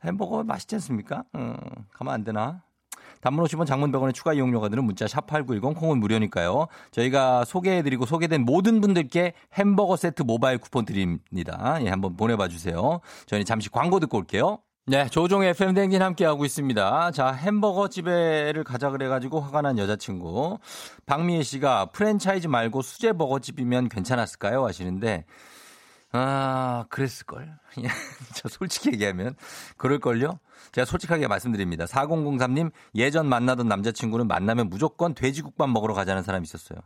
햄버거 맛있지 않습니까? 어, 가면 안 되나? 단문 50원 장문 100원의 추가 이용료가 드는 문자 샵8910 콩은 무료니까요. 저희가 소개해드리고 소개된 모든 분들께 햄버거 세트 모바일 쿠폰 드립니다. 예, 한번 보내봐 주세요. 저희는 잠시 광고 듣고 올게요. 네, 조종의 FM 댕진 함께하고 있습니다. 자, 햄버거 집에를 가자 그래가지고 화가 난 여자친구. 박미애 씨가 프랜차이즈 말고 수제버거 집이면 괜찮았을까요? 하시는데, 아, 그랬을걸. 저 솔직히 얘기하면, 그럴걸요? 제가 솔직하게 말씀드립니다. 4003님, 예전 만나던 남자친구는 만나면 무조건 돼지국밥 먹으러 가자는 사람이 있었어요.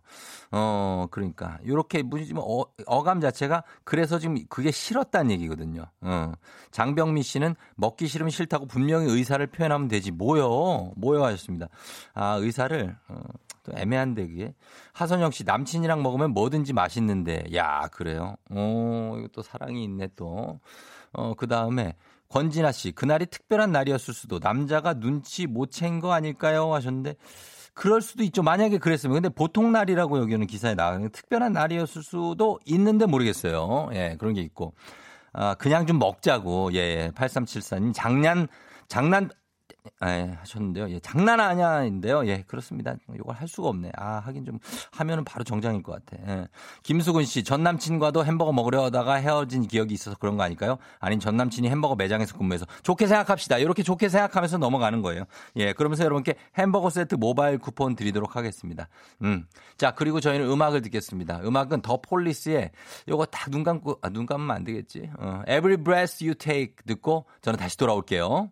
어, 그러니까. 요렇게, 뭐지, 뭐, 어, 어감 자체가 그래서 지금 그게 싫었다는 얘기거든요. 어. 장병미 씨는 먹기 싫으면 싫다고 분명히 의사를 표현하면 되지. 뭐요? 뭐요? 하셨습니다. 아, 의사를, 어, 또 애매한데 그게. 하선영 씨, 남친이랑 먹으면 뭐든지 맛있는데. 야, 그래요? 어, 이거 또 사랑이 있네 또. 어, 그 다음에 권진아 씨, 그날이 특별한 날이었을 수도 남자가 눈치 못 챈 거 아닐까요? 하셨는데 그럴 수도 있죠. 만약에 그랬으면. 근데 보통 날이라고 여기는 기사에 나가는 특별한 날이었을 수도 있는데 모르겠어요. 예, 그런 게 있고. 아, 그냥 좀 먹자고. 예, 예. 8374님 장난 장난 예, 하셨는데요. 예, 장난 아냐인데요. 예, 그렇습니다. 이걸 할 수가 없네. 아, 하긴 좀 하면은 바로 정장일 것 같아. 예. 김수근 씨, 전 남친과도 햄버거 먹으려 하다가 헤어진 기억이 있어서 그런 거 아닐까요? 아닌 전 남친이 햄버거 매장에서 근무해서 좋게 생각합시다. 이렇게 좋게 생각하면서 넘어가는 거예요. 예, 그러면서 여러분께 햄버거 세트 모바일 쿠폰 드리도록 하겠습니다. 음. 자, 그리고 저희는 음악을 듣겠습니다. 음악은 더 폴리스의 요거 딱 눈 감고 아, 눈 감으면 안 되겠지. 어, Every breath you take 듣고 저는 다시 돌아올게요.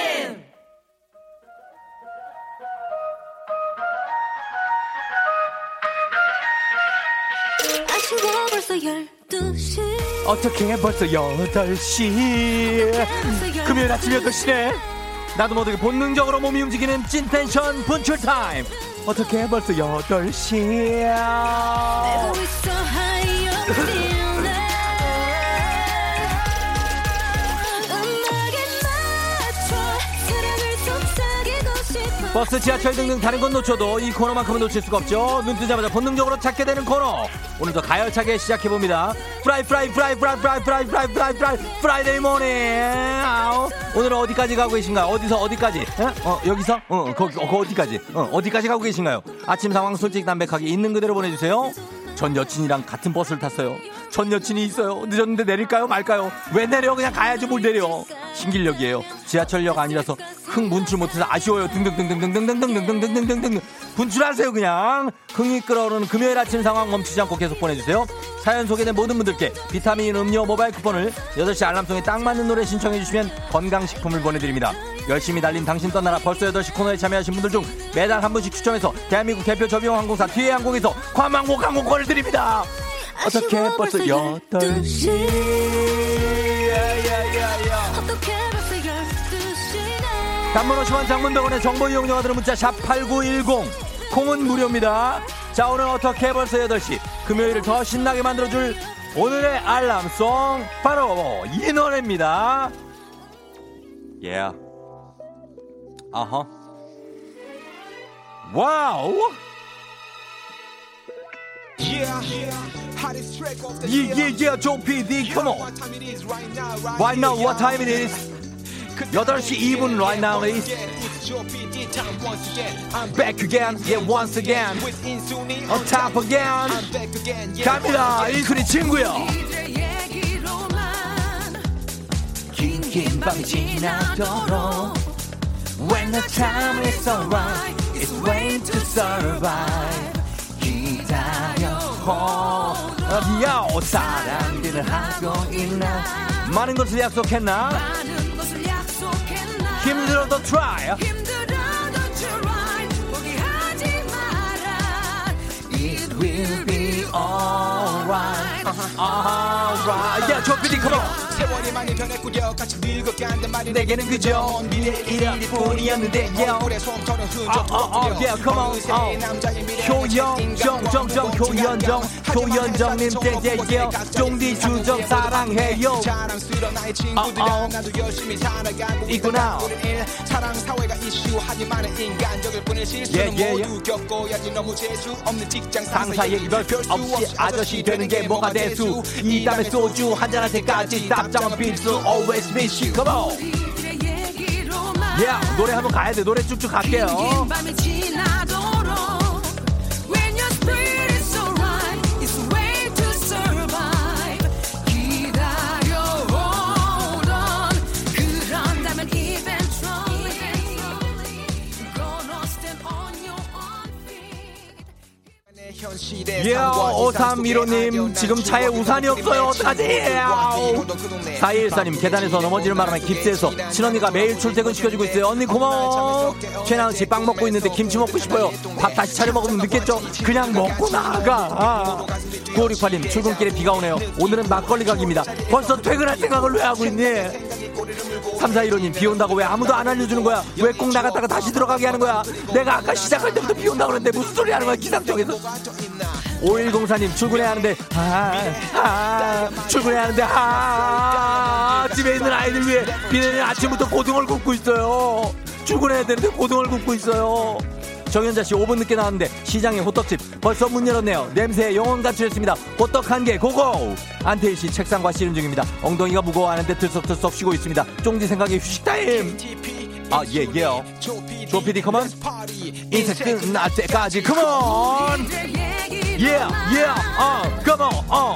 벌써 12시 어떻게 벌써 8시. 금요일 아침 8시네. 나도 모르게 본능적으로 몸이 움직이는 찐tension 분출 타임. 어떻게 벌써 8시야. 내고 있어 high on feeling 음악에 맞춰 사랑을 속삭이고 싶어 버스, 지하철 등등 다른 건 놓쳐도 이 코너만큼은 놓칠 수가 없죠. 눈 뜨자마자 본능적으로 찾게 되는 코너. 오늘도 가열차게 시작해봅니다. Fri, Fri, Fri, Fri, Fri, Fri, Fri, Fri, Fri, Friday morning. 아우. 오늘은 어디까지 가고 계신가요? 어디서, 어디까지? 에? 어, 여기서? 어, 거기, 어, 거 어디까지? 어, 어디까지 가고 계신가요? 아침 상황 솔직 담백하게 있는 그대로 보내주세요. 전 여친이랑 같은 버스를 탔어요. 전 여친이 있어요. 늦었는데 내릴까요? 말까요? 왜 내려? 그냥 가야지 뭘 내려. 신길역이에요. 지하철역 아니라서 흥 분출 못해서 아쉬워요. 등등등등등등등등등등등등등등 분출하세요 그냥. 흥이 끓어오르는 금요일 아침 상황 멈추지 않고 계속 보내주세요. 사연 소개된 모든 분들께 비타민 음료 모바일 쿠폰을 8시 알람송에 딱 맞는 노래 신청해 주시면 건강식품을 보내드립니다. 열심히 달린 당신 떠나라 벌써 8시 코너에 참여하신 분들 중 매달 한 분씩 추첨해서 대한민국 대표 저비용 항공사 티웨이 항공에서 관망국 항공권을 드립니다. 어떻게 벌써 8시. 어떻게 벌써 12시네? 단문 50원 장문 100원의 정보 이용료가 드는 문자 샵 8910 콩은 무료입니다. 자 오늘 어떻게 벌써 8시? 금요일을 더 신나게 만들어줄 오늘의 알람송 바로 이 노래입니다. 예 yeah. 아하. 와우 예예예 조 PD come on right now what time it is 8시 2분 right now is back again yeah once again on top again 갑니다 인순이 친구요 긴긴 밤이 지나도록 When the time is alright It's way to survive 기다려 어디야? 오 사랑들을 하고 있나? 많은 것을 약속했나? 힘들어도 try. It will be all alright, alright. Yeah, 저 PD, come 세월이 많이 변했구려 같이 늙었게 한단 말이 내게는 그저 미래의 일일 뿐이었는데 yeah. 얼굴에 솜털은 흔적 두껍구려 어느새 남자의 미래는 채팅정 고정정. 고현정 조현정님 떼제요 쫑디 주정 사랑해요. 자랑스러운 나의 친구들아 어, 어. 나도 열심히 살아가고 일. 사랑 사회가 이슈 하지만은 인간적일 뿐인 실수는 예, 예, 예. 모두 겪어야지 너무 재수 없는 직장 상사 얘기 별수 없이 아저씨 되는 게 뭐가 대수? 이 다음에 소주 한잔 할 때까지 답장은 필수. always miss you. Come on. yeah 노래 한번 가야 돼. 노래 쭉쭉 갈게요 예, 5315님, 지금 차에 우산이 없어요. 어떡하지? 4214님, 계단에서 넘어지는 바람에 깁스해서 친언니가 매일 출퇴근 시켜주고 있어요. 언니 고마워. 최나은 씨, 빵 먹고 있는데 김치 먹고 싶어요. 밥 다시 차려 먹으면 늦겠죠? 그냥 먹고 나가. 9568님, 출근길에 비가 오네요. 오늘은 막걸리 가기입니다. 벌써 퇴근할 생각을 왜 하고 있니? 3415님, 비 온다고 왜 아무도 안 알려주는 거야? 왜 꼭 나갔다가 다시 들어가게 하는 거야? 내가 아까 시작할 때부터 비 온다고 그랬는데 무슨 소리 하는 거야, 기상청에서? 5104님 출근해야 하는데 아, 아 출근해야 하는데 아 집에 있는 아이들 위해 비내는 아침부터 고등어를 굽고 있어요. 출근해야 되는데 고등어를 굽고 있어요. 정현자 씨 5분 늦게 나왔는데 시장에 호떡집 벌써 문 열었네요. 냄새에 영혼 가출했습니다. 호떡 한 개 고고! 안태희 씨 책상과 씨름 중입니다. 엉덩이가 무거워하는데 들썩들썩 쉬고 있습니다. 쫑지 생각에 휴식 타임 아, 예, 예. 조피디 컴온. 인색은 나 때까지 컴온. 예, 예, 어, 컴온, 어.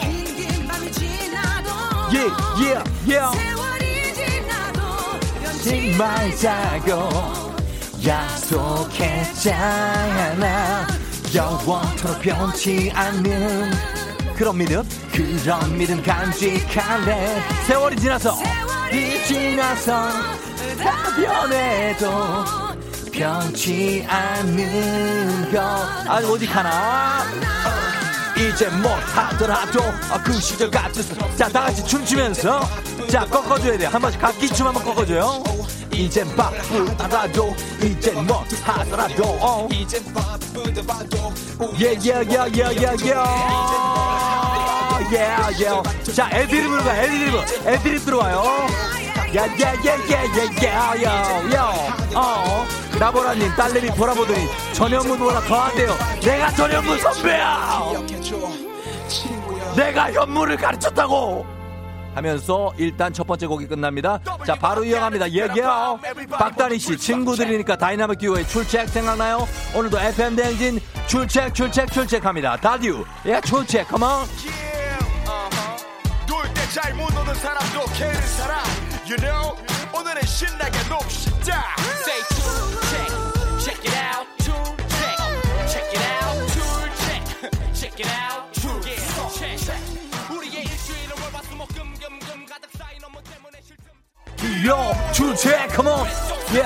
예, 예, 예. 지 말자고 약속했잖아. 영원토록 변치 않는 그런 믿음 그런 믿음 간직할래 세월이 지나서 세월이 지나서 변해도 변치 않는 것 아, 오직 하나? 이제 못 하더라도 아, 그 시절 같은 자 다같이 춤추면서 자 꺾어줘야 돼한 번씩 각기 춤 한번 꺾어줘요. 이젠 바쁘더라도 이젠 못 뭐 하더라도 어? 이젠 바쁘더라도 예예예예예예 예예 자 애드리브로 가 애드리브 애드리브 들어와요. 야야야야야야야야 나보라님 딸내미 보라보더니 전현무 보다 더한대요 내가 전현무 선배야 내가 현무를 가르쳤다고 하면서 일단 첫 번째 곡이 끝납니다 자 바로 이어갑니다 얘기요 박다니 씨 친구들이니까 다이나믹 듀오의 출첵 생각나요? 오늘도 FM 대행진 출첵 출첵 출첵 합니다 다듀 예 출첵 컴온 놀때 You know 오늘은 신나게 놉시다 Say two check Check it out two check Check it out two check Check it out two yeah check 우리의 일주일은 월화수목금금금 가득 쌓인 업무 때문에 실점 요 출첵 컴온 예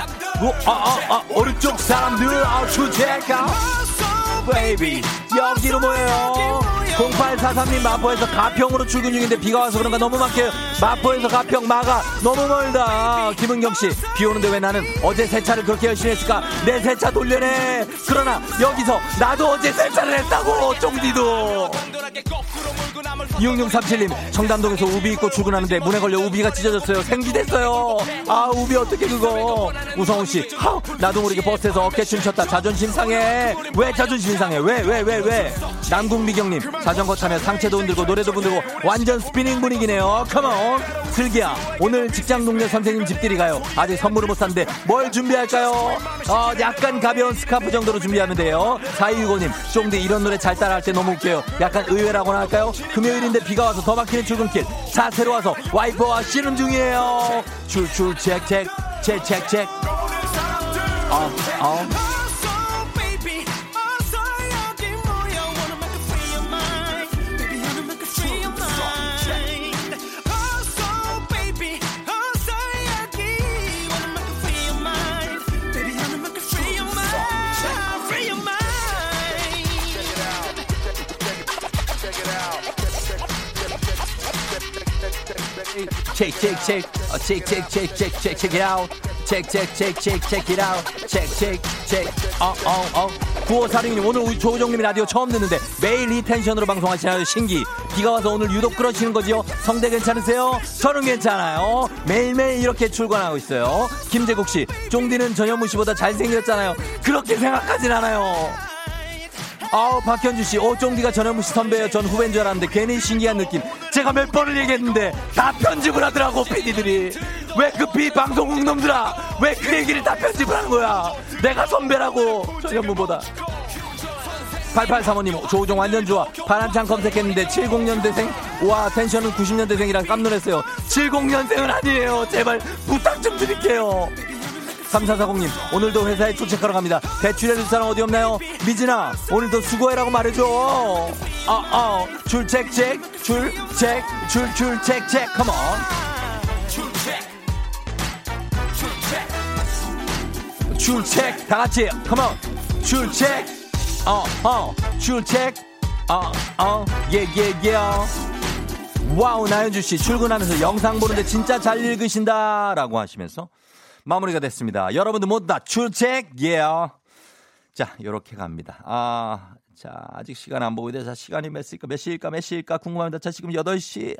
아아아 오른쪽 사람들 아 출첵 아 baby 여기로 모여요 0843님 마포에서 가평으로 출근 중인데 비가 와서 그런가 너무 막혀요. 마포에서 가평 마가 너무 멀다. 김은경 씨 비 오는데 왜 나는 어제 세차를 그렇게 열심히 했을까? 내 세차 돌려내. 그러나 여기서 나도 어제 세차를 했다고 쫑디도. 6637님 청담동에서 우비 입고 출근하는데 문에 걸려 우비가 찢어졌어요. 생기됐어요. 아 우비 어떻게 그거. 우성훈 씨 하우 나도 모르게 버스에서 어깨춤 췄다. 자존심 상해. 왜 자존심 상해? 왜 왜 왜왜? 남궁미경님 자전거 타며 상체도 흔들고 노래도 부르고 완전 스피닝 분위기네요. come on 슬기야 오늘 직장 동료 선생님 집들이 가요. 아직 선물을 못 샀는데 뭘 준비할까요? 어 약간 가벼운 스카프 정도로 준비하면 돼요. 4265님 쫑디 이런 노래 잘 따라할 때 너무 웃겨요. 약간 의외라고나 할까요? 금요일인데 비가 와서 더 막히는 출근길. 자세로 와서 와이퍼와 씨름 중이에요. 출출 책 책 책 책 책 어, 어. Check check check. Uh, check check check check check check it out. check check check check check it out. check check check 어어어 9546님 오늘 우리 조우종님이 라디오 처음 듣는데 매일 이 텐션으로 방송하시나요? 신기. 비가 와서 오늘 유독 그러시는 거지요? 성대 괜찮으세요? 저는 괜찮아요. 매일매일 이렇게 출근하고 있어요. 김재국 씨 쫑디는 전현무 씨보다 잘생겼잖아요. 그렇게 생각하진 않아요. 아우 박현주 씨, 오 쫑디가 전현무 씨 선배예요. 전 후배인 줄 알았는데 괜히 신기한 느낌. 제가 몇 번을 얘기했는데 다 편집을 하더라고 PD들이. 왜 그 비방송국 놈들아? 왜 그 얘기를 다 편집을 하는 거야? 내가 선배라고 전현무보다. 8835님, 조우종 완전 좋아. 바람창 검색했는데 70년대생? 와, 텐션은 90년대생이라 깜놀했어요. 70년생은 아니에요. 제발 부탁 좀 드릴게요. 3440님, 오늘도 회사에 출첵하러 갑니다. 대출해줄 사람 어디 없나요? 미진아, 오늘도 수고해라고 말해줘. 어, 어, 출첵책, 출첵, 출, 출첵책, come on. 출첵, 다 같이, come on. 출첵, 어, 어, 출첵, 어, 어, 예, 예, 예. wow, 나현주 씨, 출근하면서 영상 보는데 진짜 잘 읽으신다 라고 하시면서 마무리가 됐습니다. 여러분들 모두 다 출첵, 예. 자, 요렇게 갑니다. 아, 자, 아직 시간 안 보고 있는데, 자, 시간이 몇 시일까, 몇 시일까, 몇 시일까 궁금합니다. 자, 지금 8시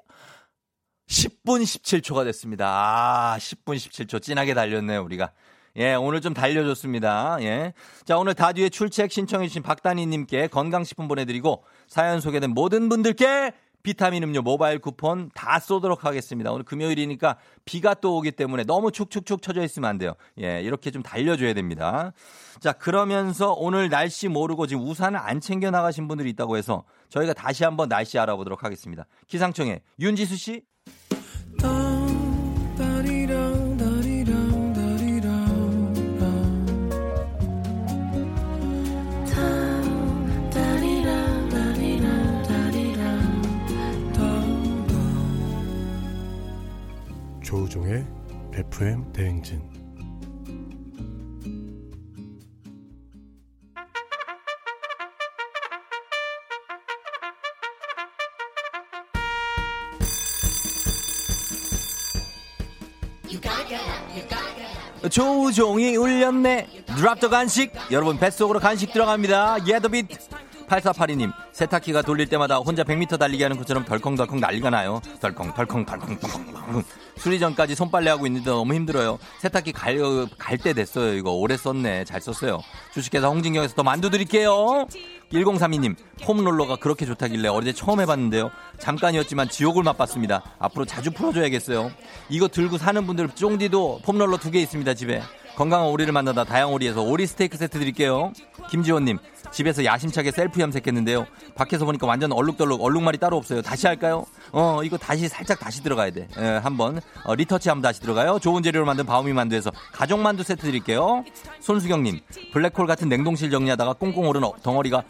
10분 17초가 됐습니다. 아, 10분 17초. 진하게 달렸네요, 우리가. 예, 오늘 좀 달려줬습니다. 예. 자, 오늘 다뒤에 출첵 신청해주신 박다니님께 건강식품 보내드리고 사연 소개된 모든 분들께 비타민 음료 모바일 쿠폰 다 쏘도록 하겠습니다. 오늘 금요일이니까 비가 또 오기 때문에 너무 축축축 쳐져 있으면 안 돼요. 예, 이렇게 좀 달려줘야 됩니다. 자, 그러면서 오늘 날씨 모르고 지금 우산을 안 챙겨 나가신 분들이 있다고 해서 저희가 다시 한번 날씨 알아보도록 하겠습니다. 기상청에 윤지수 씨. 조종이 울렸네. 드랍 더 간식. 여러분 뱃속으로 간식 들어갑니다. 예더빗. 8482님, 세탁기가 돌릴 때마다 혼자 100m 달리기 하는 것처럼 덜컹덜컹 난리가 나요. 덜컹, 덜컹, 덜컹, 덜컹. 수리 전까지 손빨래 하고 있는데 너무 힘들어요. 세탁기 갈, 갈 때 됐어요. 이거 오래 썼네. 잘 썼어요. 주식회사 홍진경에서 더 만두 드릴게요. 1032님, 폼롤러가 그렇게 좋다길래 어제 처음 해봤는데요. 잠깐이었지만 지옥을 맛봤습니다. 앞으로 자주 풀어줘야겠어요. 이거 들고 사는 분들 쫑디도 폼롤러 두 개 있습니다. 집에. 건강한 오리를 만나다 다양오리에서 오리 스테이크 세트 드릴게요. 김지원님, 집에서 야심차게 셀프 염색했는데요. 밖에서 보니까 완전 얼룩덜룩, 얼룩말이 따로 없어요. 다시 할까요? 어, 이거 다시 살짝 다시 들어가야 돼. 예, 한번 어, retouch 한번 다시 들어가요. 좋은 재료로 만든 바우미 만두에서 가족 만두 세트 드릴게요. 손수경님, 블랙홀 같은 냉동실 정리하다가 꽁꽁 오른 어- 덩어리가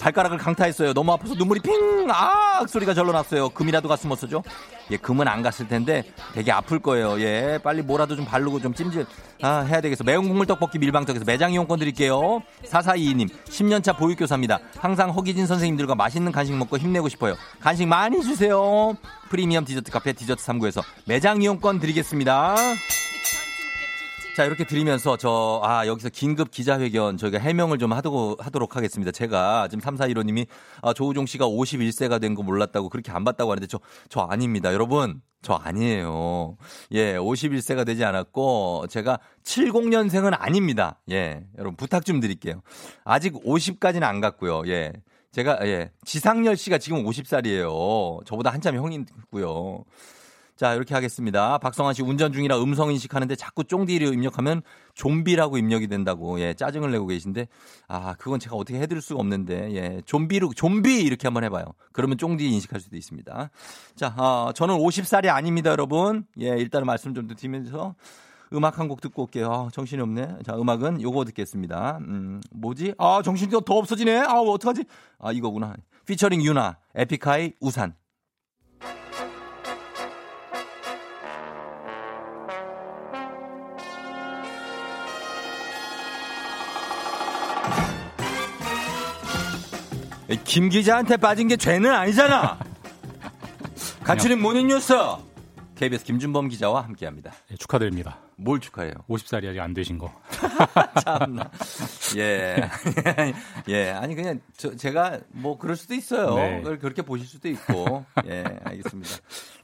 발가락을 강타했어요. 너무 아파서 눈물이 핑! 아! 소리가 절로 났어요. 금이라도 갔으면 어쩌죠? 예, 금은 안 갔을 텐데 되게 아플 거예요. 예, 빨리 뭐라도 좀 바르고 좀 찜질 아, 해야 되겠어. 매운 국물 떡볶이 밀방떡에서 매장 이용권 드릴게요. 4422님, 10년차 보육교사입니다. 항상 허기진 선생님들과 맛있는 간식 먹고 힘내고 싶어요. 간식 많이 주세요. 프리미엄 디저트 카페 디저트 3구에서 매장 이용권 드리겠습니다. 자, 이렇게 드리면서 저, 아, 여기서 긴급 기자회견 저희가 해명을 좀 하도록, 하도록 하겠습니다. 제가 지금 3415님이 아, 조우종 씨가 51세가 된 거 몰랐다고 그렇게 안 봤다고 하는데 저, 저 아닙니다. 여러분, 저 아니에요. 예, 51세가 되지 않았고 제가 70년생은 아닙니다. 예, 여러분 부탁 좀 드릴게요. 아직 50까지는 안 갔고요. 예. 제가, 예, 지상열 씨가 지금 50살이에요. 저보다 한참 형이고요. 자, 이렇게 하겠습니다. 박성환 씨 운전 중이라 음성 인식하는데 자꾸 쫑디를 입력하면 좀비라고 입력이 된다고, 예, 짜증을 내고 계신데, 아, 그건 제가 어떻게 해드릴 수가 없는데, 예, 좀비로, 좀비 이렇게 한번 해봐요. 그러면 쫑디 인식할 수도 있습니다. 자, 어, 저는 50살이 아닙니다, 여러분. 예, 일단은 말씀 좀 드리면서 음악 한 곡 듣고 올게요. 아, 정신이 없네. 자, 음악은 요거 듣겠습니다. 음, 뭐지? 아, 정신이 더, 더 없어지네? 아, 어떡하지? 아, 이거구나. 피처링 유나, 에픽하이, 우산. 김 기자한테 빠진 게 죄는 아니잖아. 간추린 모닝뉴스. KBS 김준범 기자와 함께합니다. 네, 축하드립니다. 뭘 축하해요? 50살이 아직 안 되신 거. 참나. 예. 예. 아니, 그냥 저, 제가 뭐 그럴 수도 있어요. 네. 그렇게 보실 수도 있고. 예, 알겠습니다.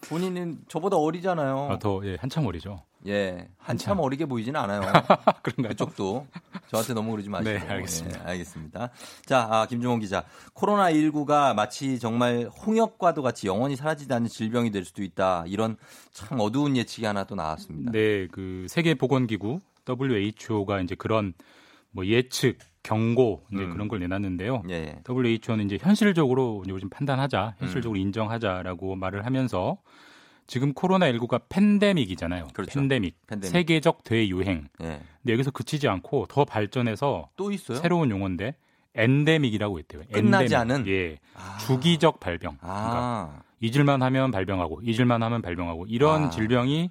본인은 저보다 어리잖아요. 아, 더 예, 한참 어리죠. 예. 한참 어리게 보이지는 않아요. 그런가요? 그쪽도. 저한테 너무 그러지 마시고. 네, 알겠습니다. 예, 알겠습니다. 자, 아, 김종원 기자. 코로나 19가 마치 정말 홍역과도 같이 영원히 사라지지 않는 질병이 될 수도 있다. 이런 참 어두운 예측이 하나 또 나왔습니다. 네, 그 세계 보건기구 WHO가 이제 그런 뭐 예측, 경고 이제 음. 그런 걸 내놨는데요. 예, 예. WHO는 이제 현실적으로 요즘 판단하자, 현실적으로 인정하자라고 말을 하면서 지금 코로나19가 팬데믹이잖아요. 그렇죠. 팬데믹, 팬데믹. 세계적 대유행. 예. 근데 여기서 그치지 않고 더 발전해서 또 있어요? 새로운 용어인데 엔데믹이라고 있대요. 끝나지 엔데믹. 않은? 예. 아. 주기적 발병. 그러니까 아. 잊을만 하면 발병하고 잊을만 하면 발병하고 이런 아. 질병이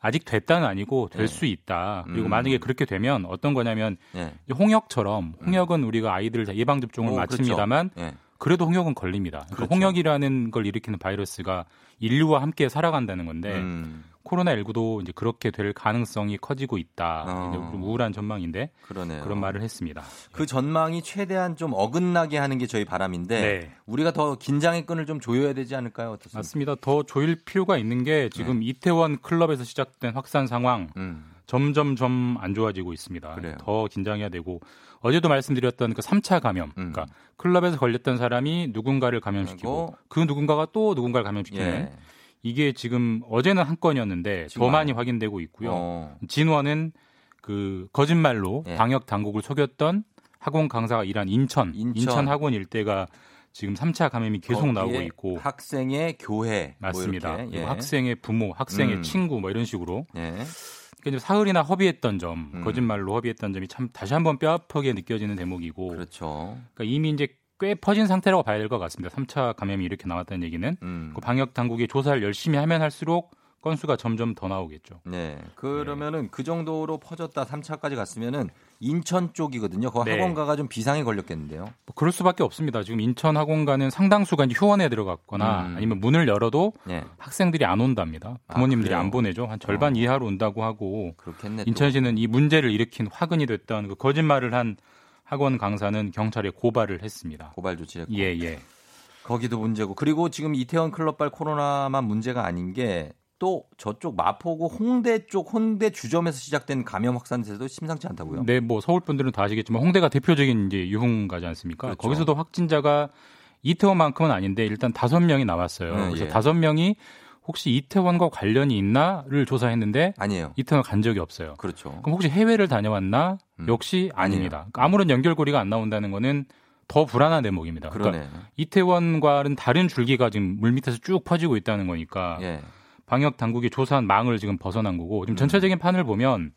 아직 됐다는 아니고 될 네. 수 있다. 그리고 음. 만약에 그렇게 되면 어떤 거냐면 예. 홍역처럼 홍역은 우리가 아이들 다 예방 접종을 오, 마칩니다만 그렇죠. 예. 그래도 홍역은 걸립니다. 그러니까 그렇죠. 홍역이라는 걸 일으키는 바이러스가 인류와 함께 살아간다는 건데 음. 코로나19도 이제 그렇게 될 가능성이 커지고 있다. 어. 우울한 전망인데 그러네요. 그런 말을 했습니다. 그 전망이 최대한 좀 어긋나게 하는 게 저희 바람인데 네. 우리가 더 긴장의 끈을 좀 조여야 되지 않을까요? 어떻습니까? 맞습니다. 더 조일 필요가 있는 게 지금 이태원 클럽에서 시작된 확산 상황 음. 점점 점 안 좋아지고 있습니다. 그래요. 더 긴장해야 되고 어제도 말씀드렸던 그 3차 감염. 음. 그러니까 클럽에서 걸렸던 사람이 누군가를 감염시키고 그 누군가가 또 누군가를 감염시키는 예. 이게 지금 어제는 한 건이었는데 더 많이. 확인되고 있고요. 어. 진원은 그 거짓말로 예. 방역 당국을 속였던 학원 강사가 일한 인천, 인천. 인천, 학원 일대가 지금 3차 감염이 계속 나오고 있고 학생의 교회 뭐 맞습니다. 그리고 예. 학생의 부모, 학생의 음. 친구 뭐 이런 식으로 예. 그러니까 사흘이나 허비했던 점, 음. 거짓말로 허비했던 점이 참 다시 한번 뼈아프게 느껴지는 대목이고 그렇죠. 그러니까 이미 이제 꽤 퍼진 상태라고 봐야 될 것 같습니다. 3차 감염이 이렇게 나왔다는 얘기는 음. 그 방역 당국이 조사를 열심히 하면 할수록 건수가 점점 더 나오겠죠. 네. 그러면은 그 정도로 퍼졌다 3차까지 갔으면은 인천 쪽이거든요. 그 네. 학원가가 좀 비상이 걸렸겠는데요. 뭐 그럴 수밖에 없습니다. 지금 인천 학원가는 상당수가 이제 휴원에 들어갔거나 음. 아니면 문을 열어도 예. 학생들이 안 온답니다. 아, 부모님들이 그래요? 안 보내죠. 한 절반 어. 이하로 온다고 하고 그렇겠네. 또. 인천시는 이 문제를 일으킨 화근이 됐던 그 거짓말을 한 학원 강사는 경찰에 고발을 했습니다. 고발 조치했고. 예, 예. 거기도 문제고. 그리고 지금 이태원 클럽발 코로나만 문제가 아닌 게 또 저쪽 마포구 홍대 쪽 홍대 주점에서 시작된 감염 확산세도 심상치 않다고요. 네, 뭐 서울 분들은 다 아시겠지만 홍대가 대표적인 이제 유흥가지 않습니까? 그렇죠. 거기서도 확진자가 이태원만큼은 아닌데 일단 다섯 명이 나왔어요. 네, 그래서 예. 다섯 명이 혹시 이태원과 관련이 있나를 조사했는데 아니에요. 이태원 간 적이 없어요. 그렇죠. 그럼 혹시 해외를 다녀왔나? 음. 역시 아닙니다. 아니에요. 그러니까 아무런 연결고리가 안 나온다는 거는 더 불안한 대목입니다. 그러니까 그러네. 이태원과는 다른 줄기가 지금 물 밑에서 쭉 퍼지고 있다는 거니까 예. 방역 당국이 조사한 망을 지금 벗어난 거고 음. 지금 전체적인 판을 보면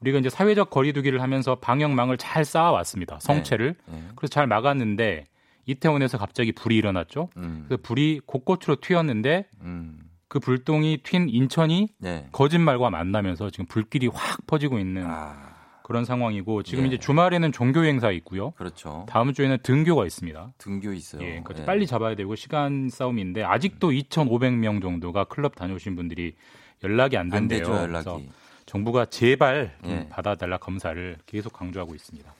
우리가 이제 사회적 거리두기를 하면서 방역망을 잘 쌓아왔습니다. 성체를 예. 그래서 잘 막았는데 이태원에서 갑자기 불이 일어났죠. 음. 그래서 불이 곳곳으로 튀었는데 음. 그 불똥이 튄 인천이 네. 거짓말과 만나면서 지금 불길이 확 퍼지고 있는 아, 그런 상황이고 지금 예. 이제 주말에는 종교 행사 있고요. 그렇죠. 다음 주에는 등교가 있습니다. 등교 있어요. 예, 그러니까 예. 빨리 잡아야 되고 시간 싸움인데 아직도 2,500명 정도가 클럽 다녀오신 분들이 연락이 안안 된대요. 되죠, 그래서 연락이. 정부가 제발 좀 예. 받아달라 검사를 계속 강조하고 있습니다.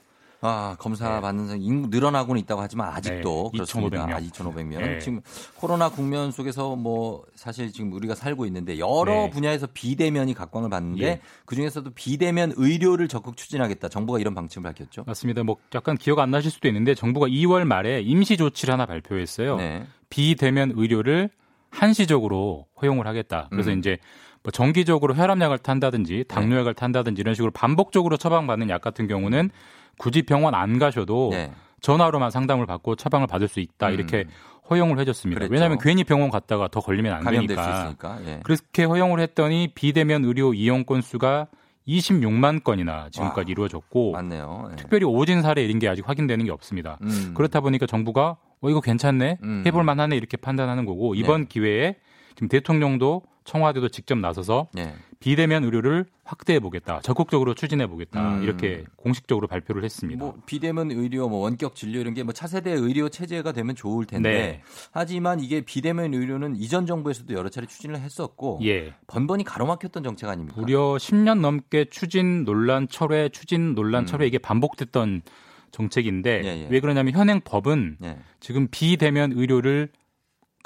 아, 검사 네. 받는 사람이 인- 늘어나고는 있다고 하지만 아직도 네, 그렇습니다. 2,500 명. 아, 2,500명. 네. 지금 코로나 국면 속에서 뭐 사실 지금 우리가 살고 있는데 여러 네. 분야에서 비대면이 각광을 받는데 예. 그 중에서도 비대면 의료를 적극 추진하겠다. 정부가 이런 방침을 밝혔죠. 맞습니다. 뭐 약간 기억 안 나실 수도 있는데 정부가 2월 말에 임시 조치를 하나 발표했어요. 네. 비대면 의료를 한시적으로 허용을 하겠다. 그래서 음. 이제 뭐 정기적으로 혈압약을 탄다든지 당뇨약을 탄다든지 이런 식으로 반복적으로 처방받는 약 같은 경우는 굳이 병원 안 가셔도 네. 전화로만 상담을 받고 처방을 받을 수 있다. 음. 이렇게 허용을 해줬습니다. 그랬죠. 왜냐하면 괜히 병원 갔다가 더 걸리면 안 되니까. 예. 그렇게 허용을 했더니 비대면 의료 이용 건수가 26만 건이나 지금까지 와. 이루어졌고 맞네요. 예. 특별히 오진 사례 이런 게 아직 확인되는 게 없습니다. 음. 그렇다 보니까 정부가 어 이거 괜찮네 음. 해볼 만하네 이렇게 판단하는 거고 이번 기회에 지금 대통령도 청와대도 직접 나서서 예. 비대면 의료를 확대해 보겠다, 적극적으로 추진해 보겠다 음. 이렇게 공식적으로 발표를 했습니다. 뭐 비대면 의료, 뭐 원격 진료 이런 게 뭐 차세대 의료 체제가 되면 좋을 텐데 네. 하지만 이게 비대면 의료는 이전 정부에서도 여러 차례 추진을 했었고 예. 번번이 가로막혔던 정책 아닙니까? 무려 10년 넘게 추진 논란 철회, 추진 논란 철회 이게 반복됐던 정책인데 음. 예, 예. 왜 그러냐면 현행 법은 예. 지금 비대면 의료를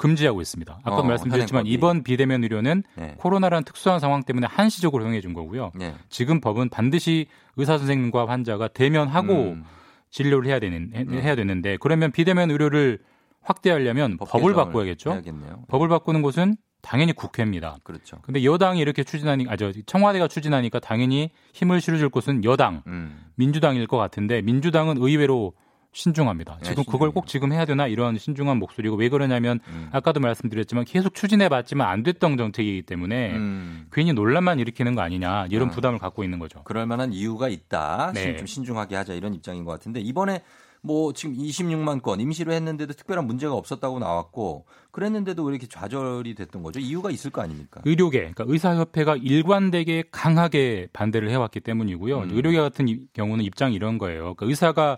금지하고 있습니다. 아까 어, 말씀드렸지만. 이번 비대면 의료는 네. 코로나라는 특수한 상황 때문에 한시적으로 허용해 준 거고요. 네. 지금 법은 반드시 의사 선생님과 환자가 대면하고 음. 진료를 해야 되는 해- 해야 되는데 그러면 비대면 의료를 확대하려면 법 법을 바꿔야겠죠. 해야겠네요. 법을 바꾸는 곳은 당연히 국회입니다. 그렇죠. 근데 여당이 이렇게 추진하니 아저 청와대가 추진하니까 당연히 힘을 실어줄 곳은 여당, 음. 민주당일 것 같은데 민주당은 의외로 신중합니다. 네, 지금 그걸 꼭 지금 해야 되나 이런 신중한 목소리고 왜 그러냐면 음. 아까도 말씀드렸지만 계속 추진해봤지만 안 됐던 정책이기 때문에 음. 괜히 논란만 일으키는 거 아니냐 이런 아. 부담을 갖고 있는 거죠. 그럴 만한 이유가 있다. 네. 신- 좀 신중하게 하자 이런 입장인 것 같은데 이번에 뭐 지금 26만 건 임시로 했는데도 특별한 문제가 없었다고 나왔고 그랬는데도 왜 이렇게 좌절이 됐던 거죠? 이유가 있을 거 아닙니까? 의료계, 그러니까 의사협회가 일관되게 강하게 반대를 해왔기 때문이고요. 음. 의료계 같은 이- 경우는 입장이 이런 거예요. 그러니까 의사가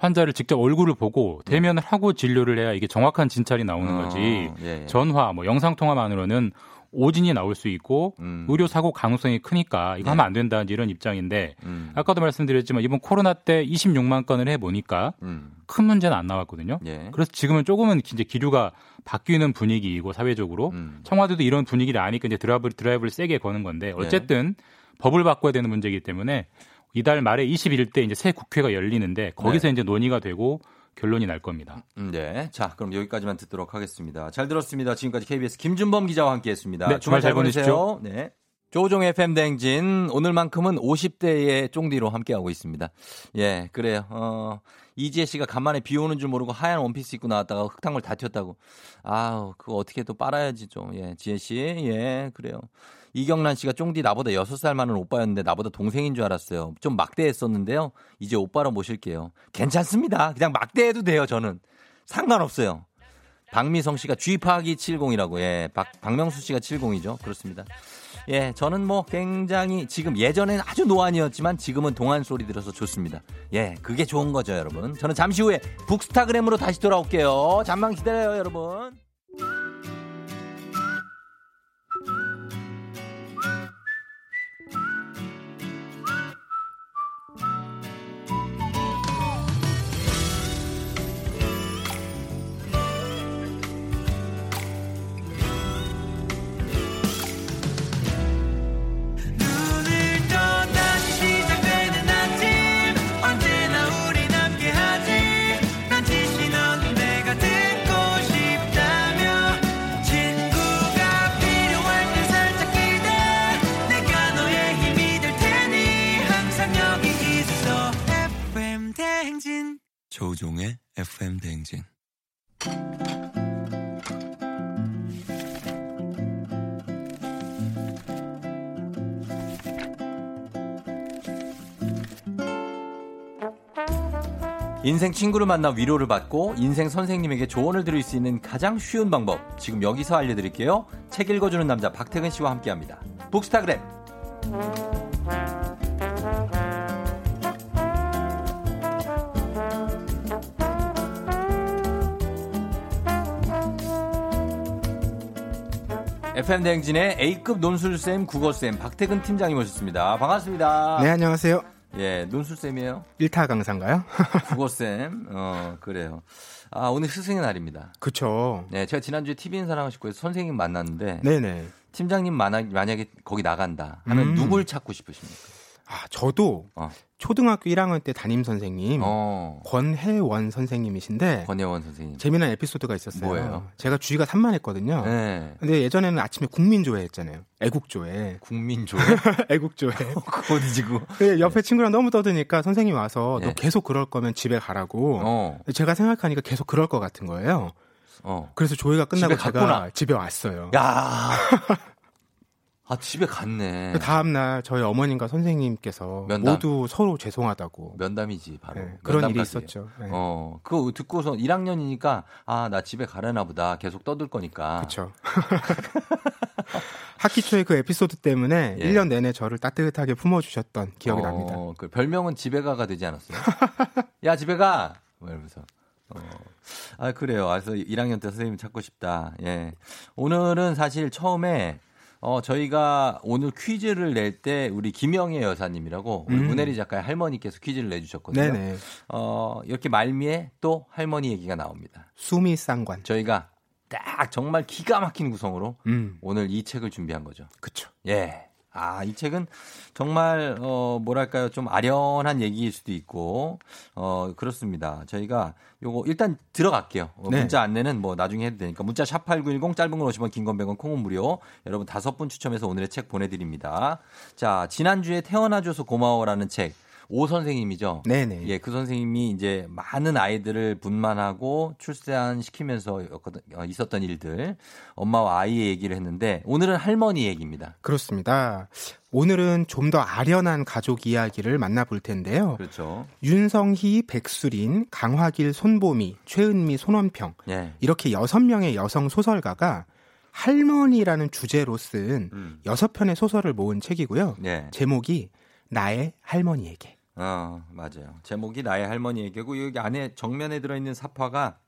환자를 직접 얼굴을 보고 대면을 하고 진료를 해야 이게 정확한 진찰이 나오는 어, 거지. 예, 예. 전화, 뭐 영상 통화만으로는 오진이 나올 수 있고 음. 의료 사고 가능성이 크니까 이거 네. 하면 안 된다 이런 입장인데 음. 아까도 말씀드렸지만 이번 코로나 때 26만 건을 해 보니까 음. 큰 문제는 안 나왔거든요. 예. 그래서 지금은 조금은 이제 기류가 바뀌는 분위기이고 사회적으로 음. 청와대도 이런 분위기를 아니까 이제 드라이브, 드라이브를 세게 거는 건데 어쨌든 법을 바꿔야 되는 문제이기 때문에 이달 말에 21대 이제 새 국회가 열리는데 거기서 이제 논의가 되고 결론이 날 겁니다. 음, 네. 자, 그럼 여기까지만 듣도록 하겠습니다. 잘 들었습니다. 지금까지 KBS 김준범 기자와 함께 했습니다. 네, 주말 잘 보내십시오. 네. 조종 FM 댕진 오늘만큼은 50대의 쫑디로 함께하고 있습니다. 예, 그래요. 어, 이지혜 씨가 간만에 비 오는 줄 모르고 하얀 원피스 입고 나왔다가 흙탕물 다 튀었다고. 아우, 그거 어떻게 또 빨아야지 좀. 예, 지혜 씨. 예, 그래요. 이경란 씨가 쫑디 나보다 6살 많은 오빠였는데 나보다 동생인 줄 알았어요. 좀 막대했었는데요. 이제 오빠로 모실게요. 괜찮습니다. 그냥 막대해도 돼요, 저는. 상관없어요. 박미성 씨가 쥐파기 70이라고. 예. 박, 박명수 씨가 70이죠. 그렇습니다. 예, 저는 뭐 굉장히 지금 예전에는 아주 노안이었지만 지금은 동안 소리 들어서 좋습니다. 예, 그게 좋은 거죠, 여러분. 저는 잠시 후에 북스타그램으로 다시 돌아올게요. 잠만 기다려요, 여러분. 조우종의 FM 대행진. 인생 친구를 만나 위로를 받고 인생 선생님에게 조언을 드릴 수 있는 가장 쉬운 방법. 지금 여기서 알려드릴게요. 책 읽어주는 남자 박태근 씨와 함께 합니다. 북스타그램. FM 대행진의 A급 논술쌤, 국어쌤, 박태근 팀장님 오셨습니다. 반갑습니다. 네, 안녕하세요. 예, 논술쌤이에요. 1타 강사인가요? 국어쌤, 어, 그래요. 아, 오늘 스승의 날입니다. 그쵸. 네, 제가 지난주에 TV인 사랑하시고에서 선생님 만났는데. 네네. 팀장님 만약, 만약에 거기 나간다 하면 음. 누굴 찾고 싶으십니까? 아, 저도 어. 초등학교 1학년 때 담임 선생님 어. 권혜원 선생님이신데 권혜원 선생님. 재미난 에피소드가 있었어요. 뭐예요? 제가 주의가 산만했거든요. 네. 근데 예전에는 아침에 국민조회 했잖아요. 애국조회. 국민조회? 애국조회. 그 어디지 그? 옆에 친구랑 너무 떠드니까 선생님이 와서 예. 너 계속 그럴 거면 집에 가라고. 어. 제가 생각하니까 계속 그럴 것 같은 거예요. 어. 그래서 조회가 끝나고 집에 제가 갔구나. 집에 왔어요. 야. 아, 집에 갔네. 그 다음 날 저희 어머님과 선생님께서 면담. 모두 서로 죄송하다고 면담이지, 바로. 네, 그런 일이. 있었죠. 네. 어, 그거 듣고서 1학년이니까, 아, 나 집에 가려나 보다. 계속 떠들 거니까. 그렇죠. 학기 초에 그 에피소드 때문에 예. 1년 내내 저를 따뜻하게 품어주셨던 기억이 어, 납니다. 그 별명은 집에 가가 되지 않았어요? 야 집에 가. 뭐 이러면서. 어. 아 그래요. 그래서 1학년 때 선생님 찾고 싶다. 예. 오늘은 사실 처음에 어 저희가 오늘 퀴즈를 낼 때 우리 김영애 여사님이라고 우리 음. 문혜리 작가의 할머니께서 퀴즈를 내주셨거든요. 네네. 어 이렇게 말미에 또 할머니 얘기가 나옵니다. 수미 쌍관. 저희가 딱 정말 기가 막힌 구성으로 음. 오늘 이 책을 준비한 거죠. 그쵸. 예. 아, 이 책은 정말, 어, 뭐랄까요. 좀 아련한 얘기일 수도 있고, 어, 그렇습니다. 저희가 요거 일단 들어갈게요. 어, 네. 문자 안내는 뭐 나중에 해도 되니까. 문자 샵8910 짧은 건 50원, 긴건 100원, 콩은 무료. 여러분 다섯 분 추첨해서 오늘의 책 보내드립니다. 자, 지난주에 태어나줘서 고마워라는 책. 오 선생님이죠. 네네. 예, 그 선생님이 이제 많은 아이들을 분만하고 출산시키면서 어, 있었던 일들, 엄마와 아이의 얘기를 했는데 오늘은 할머니 얘기입니다. 그렇습니다. 오늘은 좀 더 아련한 가족 이야기를 만나볼 텐데요. 그렇죠. 윤성희, 백수린, 강화길, 손보미, 최은미, 손원평 예. 이렇게 여섯 명의 여성 소설가가 할머니라는 주제로 쓴 음. 여섯 편의 소설을 모은 책이고요. 예. 제목이 나의 할머니에게. 어, 맞아요. 제목이 나의 할머니 얘기고 여기 안에 정면에 들어있는 사파가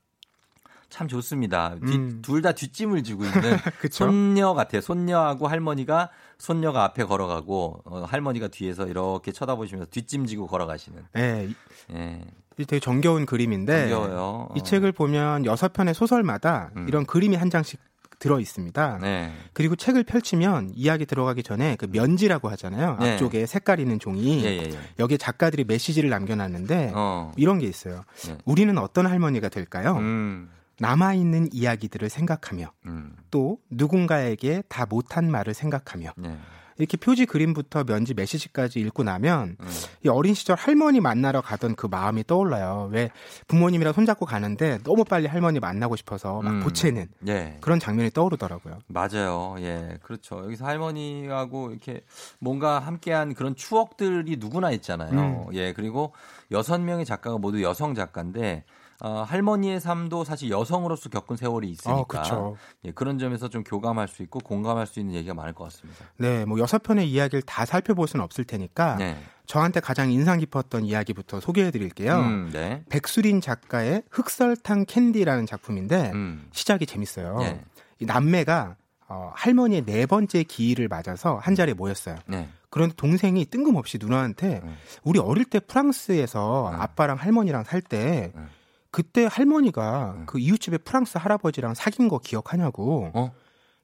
참 좋습니다. 음. 둘다 뒷짐을 지고 있는? 손녀 같아요. 손녀하고 할머니가 손녀가 앞에 걸어가고 어, 할머니가 뒤에서 이렇게 쳐다보시면서 뒷짐 지고 걸어가시는. 예, 이- 예. 이 되게 정겨운 그림인데 정겨워요. 이 어. 책을 보면 여섯 편의 소설마다 음. 이런 그림이 한 장씩 들어 있습니다. 네. 그리고 책을 펼치면 이야기 들어가기 전에 그 면지라고 하잖아요. 네. 앞쪽에 색깔 있는 종이 예, 예, 예. 여기에 작가들이 메시지를 남겨놨는데 어. 이런 게 있어요. 네. 우리는 어떤 할머니가 될까요? 음. 남아있는 이야기들을 생각하며 음. 또 누군가에게 다 못한 말을 생각하며 네. 이렇게 표지 그림부터 면지 메시지까지 읽고 나면 음. 이 어린 시절 할머니 만나러 가던 그 마음이 떠올라요. 왜 부모님이랑 손잡고 가는데 너무 빨리 할머니 만나고 싶어서 막 음. 보채는 예. 그런 장면이 떠오르더라고요. 맞아요. 예, 그렇죠. 여기서 할머니하고 이렇게 뭔가 함께한 그런 추억들이 누구나 있잖아요. 음. 예, 그리고 여섯 명의 작가가 모두 여성 작가인데 어, 할머니의 삶도 사실 여성으로서 겪은 세월이 있으니까 어, 그쵸. 예, 그런 점에서 좀 교감할 수 있고 공감할 수 있는 얘기가 많을 것 같습니다. 네, 뭐 여섯 편의 이야기를 다 살펴볼 수는 없을 테니까 네. 저한테 가장 인상 깊었던 이야기부터 소개해 드릴게요. 음, 네. 백수린 작가의 흑설탕 캔디라는 작품인데 음. 시작이 재밌어요. 네. 이 남매가 어, 할머니의 네 번째 기일을 맞아서 한 자리에 모였어요. 네. 그런데 동생이 뜬금없이 누나한테 음. 우리 어릴 때 프랑스에서 음. 아빠랑 할머니랑 살때 음. 그때 할머니가 음. 그 이웃집에 프랑스 할아버지랑 사귄 거 기억하냐고. 어?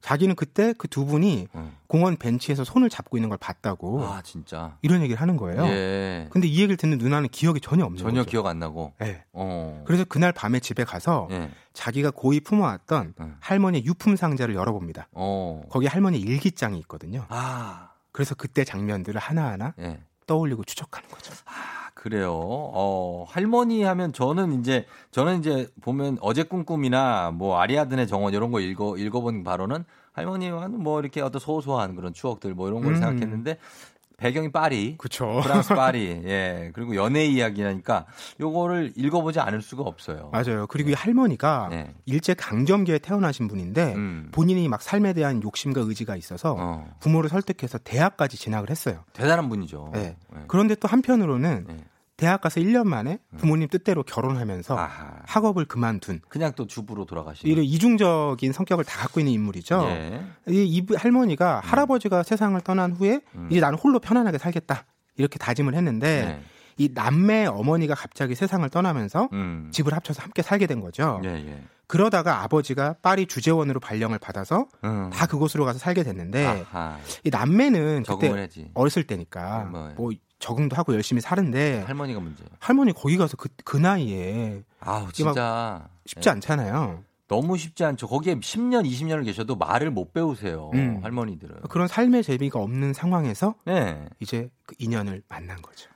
자기는 그때 그 두 분이 음. 공원 벤치에서 손을 잡고 있는 걸 봤다고 아, 진짜. 이런 얘기를 하는 거예요. 예. 근데 이 얘기를 듣는 누나는 기억이 전혀 없는 전혀 거죠. 기억 안 나고. 네. 어. 그래서 그날 밤에 집에 가서 예. 자기가 고이 품어왔던 음. 할머니의 유품 상자를 열어봅니다. 어. 거기 할머니 일기장이 있거든요. 아. 그래서 그때 장면들을 하나하나 예. 떠올리고 추적하는 거죠. 아, 그래요. 어, 할머니 하면 저는 이제, 저는 이제 보면 어제 꿈꿈이나 뭐 아리아드네 정원 이런 거 읽어, 읽어본 바로는 할머니와는 뭐 이렇게 어떤 소소한 그런 추억들 뭐 이런 걸 음. 생각했는데 배경이 파리. 그렇죠. 프랑스 파리. 예. 그리고 연애 이야기라니까 요거를 읽어보지 않을 수가 없어요. 맞아요. 그리고 이 할머니가 네. 일제 강점기에 태어나신 분인데 음. 본인이 막 삶에 대한 욕심과 의지가 있어서 어. 부모를 설득해서 대학까지 진학을 했어요. 대단한 분이죠. 네. 예. 그런데 또 한편으로는 네. 대학 가서 1년 만에 부모님 뜻대로 결혼하면서 음. 아하. 학업을 그만둔 그냥 또 주부로 돌아가시는. 이런 이중적인 성격을 다 갖고 있는 인물이죠. 예. 이, 이 할머니가 할아버지가 세상을 떠난 후에 음. 이제 나는 홀로 편안하게 살겠다 이렇게 다짐을 했는데 네. 이 남매 어머니가 갑자기 세상을 떠나면서 음. 집을 합쳐서 함께 살게 된 거죠. 예, 예. 그러다가 아버지가 파리 주재원으로 발령을 받아서 음. 다 그곳으로 가서 살게 됐는데 아하. 이 남매는 그때 해지. 어렸을 때니까 뭐. 뭐 적응도 하고 열심히 사는데 할머니가 문제. 할머니 거기 가서 그, 그 나이에 아우, 막 진짜. 쉽지 예. 않잖아요. 너무 쉽지 않죠. 거기에 10년, 20년을 계셔도 말을 못 배우세요. 음. 할머니들은. 그런 삶의 재미가 없는 상황에서 네. 이제 그 인연을 만난 거죠.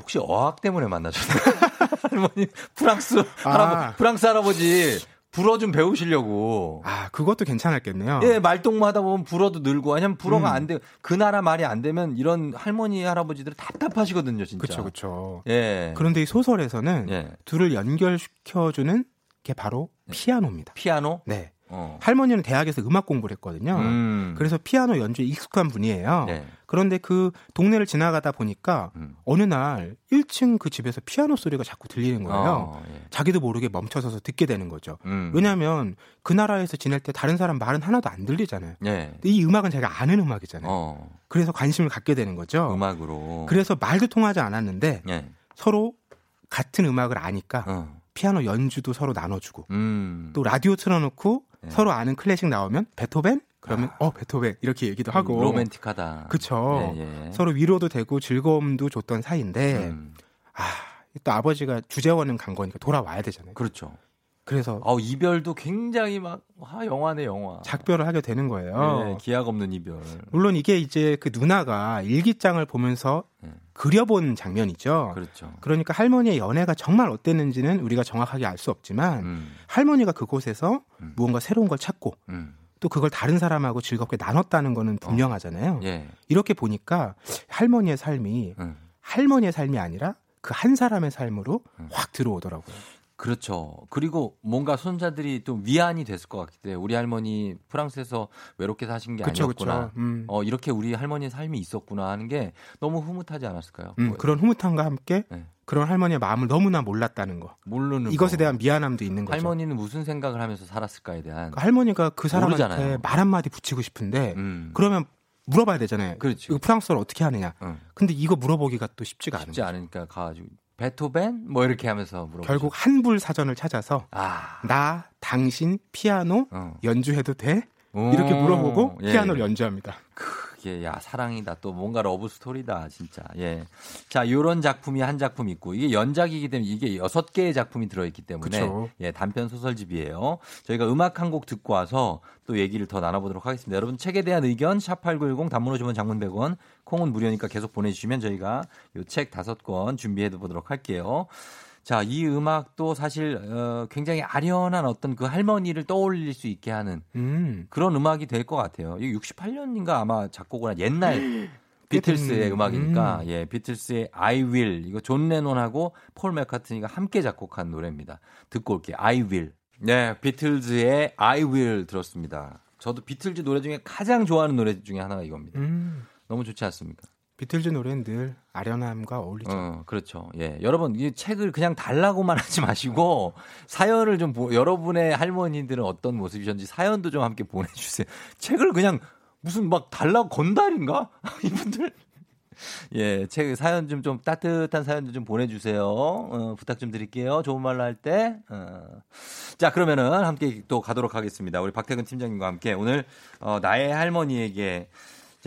혹시 어학 때문에 만나셨나요? 할머니, 프랑스, 아. 할아버, 프랑스 할아버지 불어 좀 배우시려고. 아, 그것도 괜찮았겠네요. 예, 말동무 하다 보면 불어도 늘고, 아니면 불어가 음. 안 돼. 그 나라 말이 안 되면 이런 할머니, 할아버지들 답답하시거든요, 진짜. 그렇죠, 그렇죠. 예. 그런데 이 소설에서는 예. 둘을 연결시켜주는 게 바로 피아노입니다. 피아노? 네. 어. 할머니는 대학에서 음악 공부를 했거든요. 음. 그래서 피아노 연주에 익숙한 분이에요. 네. 그런데 그 동네를 지나가다 보니까 음. 어느 날 1층 그 집에서 피아노 소리가 자꾸 들리는 거예요. 어, 예. 자기도 모르게 멈춰서서 듣게 되는 거죠. 음. 왜냐하면 그 나라에서 지낼 때 다른 사람 말은 하나도 안 들리잖아요. 예. 이 음악은 제가 아는 음악이잖아요. 어. 그래서 관심을 갖게 되는 거죠. 음악으로. 그래서 말도 통하지 않았는데 예. 서로 같은 음악을 아니까 어. 피아노 연주도 서로 나눠주고 음. 또 라디오 틀어놓고 네. 서로 아는 클래식 나오면 베토벤 그러면 어 베토벤 이렇게 얘기도 하고 아. 로맨틱하다. 그쵸. 예, 예. 서로 위로도 되고 즐거움도 줬던 사이인데 음. 아, 또 아버지가 주재원은 간 거니까 돌아와야 되잖아요. 그렇죠. 그래서 어, 이별도 굉장히 막, 아, 영화네, 영화. 작별을 하게 되는 거예요. 예, 기약 없는 이별. 물론 이게 이제 그 누나가 일기장을 보면서 예. 그려본 장면이죠. 그렇죠. 그러니까 할머니의 연애가 정말 어땠는지는 우리가 정확하게 알 수 없지만 음. 할머니가 그곳에서 음. 무언가 새로운 걸 찾고 음. 또 그걸 다른 사람하고 즐겁게 나눴다는 거는 분명하잖아요. 예. 이렇게 보니까 할머니의 삶이 음. 할머니의 삶이 아니라 그 한 사람의 삶으로 음. 확 들어오더라고요. 그렇죠. 그리고 뭔가 손자들이 좀 위안이 됐을 것 같기 때문에 우리 할머니 프랑스에서 외롭게 사신 게 그쵸, 아니었구나. 그쵸. 음. 어, 이렇게 우리 할머니의 삶이 있었구나 하는 게 너무 흐뭇하지 않았을까요? 음, 뭐, 그런 흐뭇함과 함께 네. 그런 할머니의 마음을 너무나 몰랐다는 거. 모르는 이것에 거. 대한 미안함도 있는 거죠. 할머니는 무슨 생각을 하면서 살았을까에 대한 그 할머니가 그 사람한테 모르잖아요. 말 한마디 붙이고 싶은데 음. 그러면 물어봐야 되잖아요. 그렇죠. 프랑스어를 어떻게 하느냐. 응. 근데 이거 물어보기가 또 쉽지가 않아요. 쉽지 않으니까 가가지고 베토벤 뭐 이렇게 하면서 물어보 결국 한불 사전을 찾아서 아 나 당신 피아노 어. 연주해도 돼? 오. 이렇게 물어보고 예. 피아노를 연주합니다. 그게 야 사랑이다 또 뭔가 러브 스토리다 진짜 예. 자 요런 작품이 한 작품 있고 이게 연작이기 때문에 이게 여섯 개의 작품이 들어있기 때문에 그쵸. 예 단편 소설집이에요. 저희가 음악 한 곡 듣고 와서 또 얘기를 더 나눠보도록 하겠습니다. 여러분 책에 대한 의견 샵 #8910 단문 50원 장문 100원 콩은 무료니까 계속 보내주시면 저희가 요 책 다섯 권 준비해 보도록 할게요. 자, 이 음악도 사실 어, 굉장히 아련한 어떤 그 할머니를 떠올릴 수 있게 하는 음. 그런 음악이 될 것 같아요. 이게 68년인가 아마 작곡을 한 옛날 비틀스의. 음악이니까 음. 예 비틀스의 I Will 이거 존 레논하고 폴 맥카트니가 함께 작곡한 노래입니다. 듣고 올게요. I Will. 네, 비틀즈의 I Will 들었습니다. 저도 비틀즈 노래 중에 가장 좋아하는 노래 중에 하나가 이겁니다. 음. 너무 좋지 않습니까? 비틀즈 노래는 늘 아련함과 어울리죠. 어, 그렇죠. 예. 여러분, 이 책을 그냥 달라고만 하지 마시고, 사연을 좀, 보- 여러분의 할머니들은 어떤 모습이셨는지 사연도 좀 함께 보내주세요. 책을 그냥 무슨 막 달라고 건달인가? 이분들. 예, 책 사연 좀, 좀 따뜻한 사연도 좀 보내주세요. 어, 부탁 좀 드릴게요. 좋은 말로 할 때. 어. 자, 그러면은 함께 또 가도록 하겠습니다. 우리 박태근 팀장님과 함께 오늘, 어, 나의 할머니에게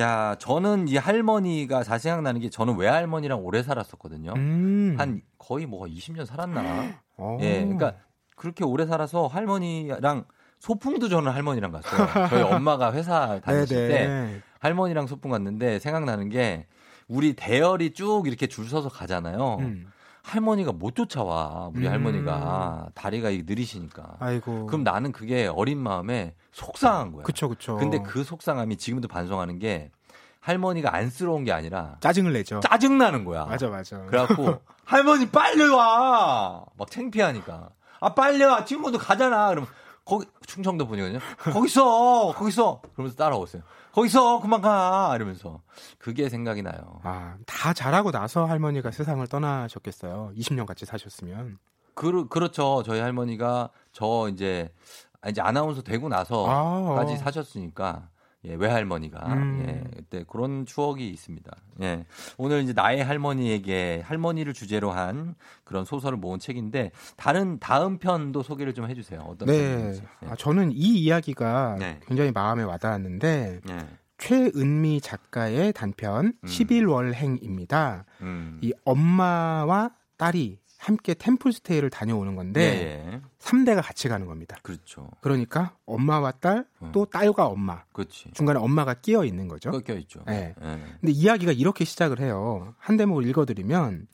자, 저는 이 할머니가 잘 생각나는 게 저는 외할머니랑 오래 살았었거든요. 음. 한 거의 뭐 20년 살았나? 어. 예, 그러니까 그렇게 오래 살아서 할머니랑 소풍도 저는 할머니랑 갔어요. 저희 엄마가 회사 다니실 때 네네. 할머니랑 소풍 갔는데 생각나는 게 우리 대열이 쭉 이렇게 줄 서서 가잖아요. 음. 할머니가 못 쫓아와. 우리 음. 할머니가 다리가 느리시니까. 아이고. 그럼 나는 그게 어린 마음에 속상한 거야. 그쵸 그쵸. 근데 그 속상함이 지금도 반성하는 게 할머니가 안쓰러운 게 아니라 짜증을 내죠. 짜증 나는 거야. 맞아 맞아. 그래갖고 할머니 빨리 와. 막 창피하니까. 아 빨리 와. 친구도 가잖아. 그러면 거기 충청도 분이거든요. 거기 있어. 거기 있어. 그러면서 따라오세요. 거기 있어. 그만 가. 이러면서 그게 생각이 나요. 아, 다 잘하고 나서 할머니가 세상을 떠나셨겠어요. 20년 같이 사셨으면. 그, 그렇죠. 저희 할머니가 저 이제 아, 이제 아나운서 되고 나서까지 아. 사셨으니까 예, 외할머니가 음. 예, 그때 그런 추억이 있습니다. 예. 오늘 이제 나의 할머니에게 할머니를 주제로 한 그런 소설을 모은 책인데 다른 다음 편도 소개를 좀 해주세요. 어떤 네. 예. 아, 저는 이 이야기가 네. 굉장히 마음에 와닿았는데 예. 최은미 작가의 단편 음. 11월행입니다. 음. 이 엄마와 딸이 함께 템플스테이를 다녀오는 건데 예, 예. 3대가 같이 가는 겁니다. 그렇죠. 그러니까 엄마와 딸, 음. 또 딸과 엄마. 그렇지. 중간에 엄마가 끼어 있는 거죠. 꺾여 있죠. 네. 예. 근데 이야기가 이렇게 시작을 해요. 한 대목을 읽어 드리면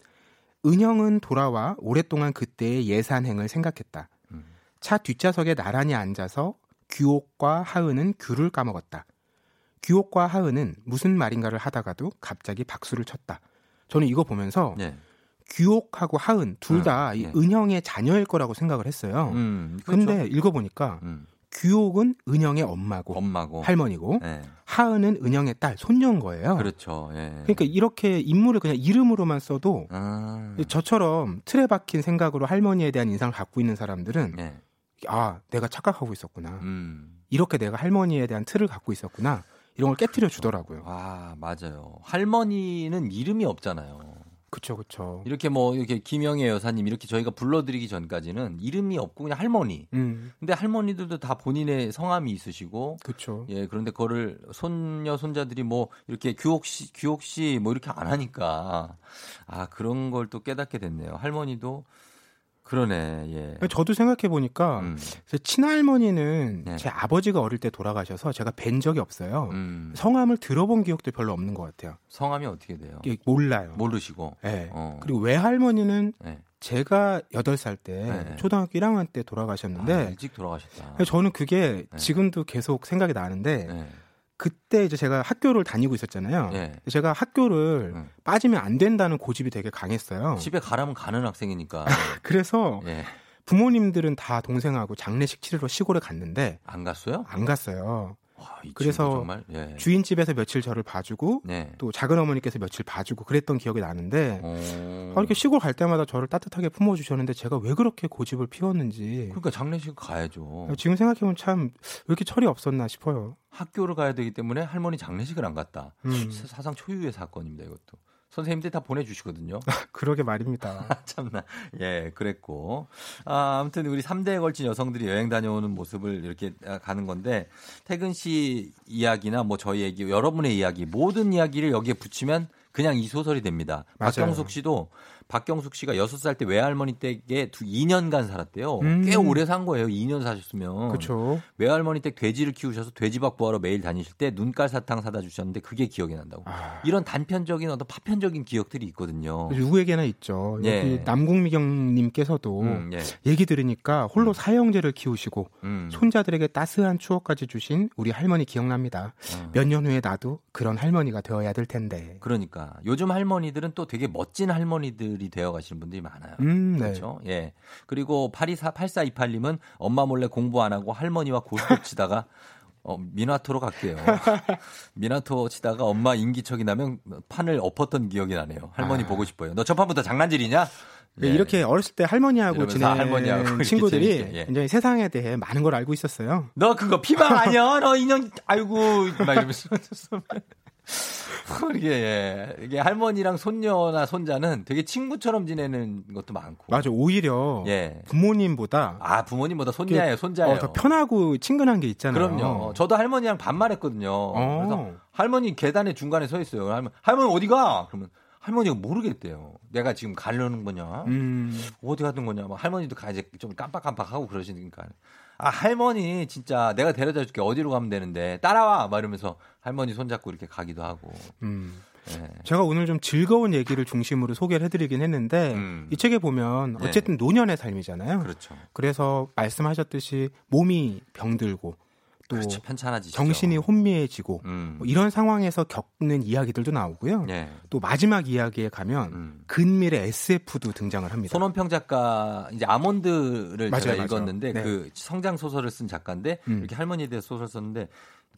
은영은 돌아와 오랫동안 그때의 예산행을 생각했다. 음. 차 뒷좌석에 나란히 앉아서 규옥과 하은은 귤을 까먹었다. 규옥과 하은은 무슨 말인가를 하다가도 갑자기 박수를 쳤다. 저는 이거 보면서 예. 규옥하고 하은 둘다 음, 이 예. 은영의 자녀일 거라고 생각을 했어요. 음, 그렇죠. 근데 읽어보니까 음. 규옥은 은영의 엄마고, 엄마고. 할머니고 예. 하은은 은영의 딸 손녀인 거예요. 그렇죠. 예. 그러니까 이렇게 인물을 그냥 이름으로만 써도 아, 저처럼 틀에 박힌 생각으로 할머니에 대한 인상을 갖고 있는 사람들은 예. 아 내가 착각하고 있었구나. 음. 이렇게 내가 할머니에 대한 틀을 갖고 있었구나. 이런 걸 깨뜨려 주더라고요. 와, 맞아요. 할머니는 이름이 없잖아요. 그쵸 그쵸. 이렇게 뭐 이렇게 김영애 여사님 이렇게 저희가 불러드리기 전까지는 이름이 없고 그냥 할머니. 음 근데 할머니들도 다 본인의 성함이 있으시고 그쵸. 예 그런데 그거를 손녀 손자들이 뭐 이렇게 규옥 씨 규옥 씨 뭐 이렇게 안 하니까 아 그런 걸 또 깨닫게 됐네요. 할머니도 그러네. 예. 저도 생각해 보니까 음. 친할머니는 네. 제 아버지가 어릴 때 돌아가셔서 제가 뵌 적이 없어요. 음. 성함을 들어본 기억도 별로 없는 것 같아요. 성함이 어떻게 돼요? 몰라요. 모르시고. 네. 어. 그리고 외할머니는 네. 제가 8살 때 네. 초등학교 1학년 때 아, 돌아가셨는데 일찍 돌아가셨다. 네. 저는 그게 네. 지금도 계속 생각이 나는데 네. 그때 이제 제가 학교를 다니고 있었잖아요. 네. 제가 학교를 음. 빠지면 안 된다는 고집이 되게 강했어요. 집에 가라면 가는 학생이니까. 그래서 예. 부모님들은 다 동생하고 장례식 치르러 시골에 갔는데 안 갔어요? 안 갔어요. 와, 이 그래서 예. 주인집에서 며칠 저를 봐주고 네. 또 작은 어머니께서 며칠 봐주고 그랬던 기억이 나는데 어. 아, 이렇게 시골 갈 때마다 저를 따뜻하게 품어주셨는데 제가 왜 그렇게 고집을 피웠는지 그러니까 장례식 가야죠. 지금 생각해보면 참 왜 이렇게 철이 없었나 싶어요. 학교를 가야 되기 때문에 할머니 장례식을 안 갔다. 음. 사- 사상 초유의 사건입니다, 이것도. 선생님들 다 보내주시거든요. 그러게 말입니다. 참나. 예, 그랬고. 아, 아무튼 우리 3대에 걸친 여성들이 여행 다녀오는 모습을 이렇게 아, 가는 건데, 태근 씨 이야기나 뭐 저희 얘기, 여러분의 이야기, 모든 이야기를 여기에 붙이면 그냥 이 소설이 됩니다. 맞아요. 박경숙 씨도 박경숙 씨가 6살 때 외할머니 댁에 두 2년간 살았대요. 음. 꽤 오래 산 거예요. 2년 사셨으면. 그렇죠. 외할머니 댁 돼지를 키우셔서 돼지밥 구하러 매일 다니실 때 눈깔 사탕 사다 주셨는데 그게 기억이 난다고. 아. 이런 단편적인 어떤 파편적인 기억들이 있거든요. 누구에게나 있죠. 예. 여기 남궁미경 님께서도 음, 예. 얘기 들으니까 홀로 사형제를 키우시고 음. 손자들에게 따스한 추억까지 주신 우리 할머니 기억납니다. 어. 몇년 후에 나도 그런 할머니가 되어야 될 텐데. 그러니까 요즘 할머니들은 또 되게 멋진 할머니들이 되어 가시는 분들이 많아요. 음, 네. 그렇죠? 예. 그리고 8248 8428님은 엄마 몰래 공부 안 하고 할머니와 고스톱 치다가 어, 미나토로 갈게요. 미나토 치다가 엄마 인기척이 나면 판을 엎었던 기억이 나네요. 할머니 아. 보고 싶어요. 너 첫판부터 장난질이냐? 네, 이렇게 어렸을 때 할머니하고 지낸 할머니하고 친구들이 예. 굉장히 세상에 대해 많은 걸 알고 있었어요. 너 그거 피방 아니야? 너 인형 아이고 막 이러면서 이게 예. 이게 할머니랑 손녀나 손자는 되게 친구처럼 지내는 것도 많고. 맞아, 오히려 예. 부모님보다 아 부모님보다 손자예요, 손자예요. 어, 더 편하고 친근한 게 있잖아요. 그럼요. 저도 할머니랑 반말했거든요. 어. 그래서 할머니 계단에 중간에 서 있어요. 할머니, 할머니 어디가? 그러면 할머니가 모르겠대요. 내가 지금 가려는 거냐? 음, 어디 가는 거냐? 막 할머니도 가 이제 좀 깜빡깜빡하고 그러시니까. 아 할머니 진짜 내가 데려다 줄게 어디로 가면 되는데 따라와 막 이러면서 할머니 손잡고 이렇게 가기도 하고. 음. 예. 제가 오늘 좀 즐거운 얘기를 중심으로 소개를 해드리긴 했는데 음. 이 책에 보면 네. 어쨌든 노년의 삶이잖아요. 그렇죠. 그래서 말씀하셨듯이 몸이 병들고 또 그렇죠. 편찮아지죠. 정신이 혼미해지고 음. 뭐 이런 상황에서 겪는 이야기들도 나오고요. 예. 또 마지막 이야기에 가면 음. 근밀의 SF도 등장을 합니다. 손원평 작가 이제 아몬드를 맞아요, 제가 맞아요. 읽었는데 네. 그 성장 소설을 쓴 작가인데 음. 이렇게 할머니에 대해서 소설 썼는데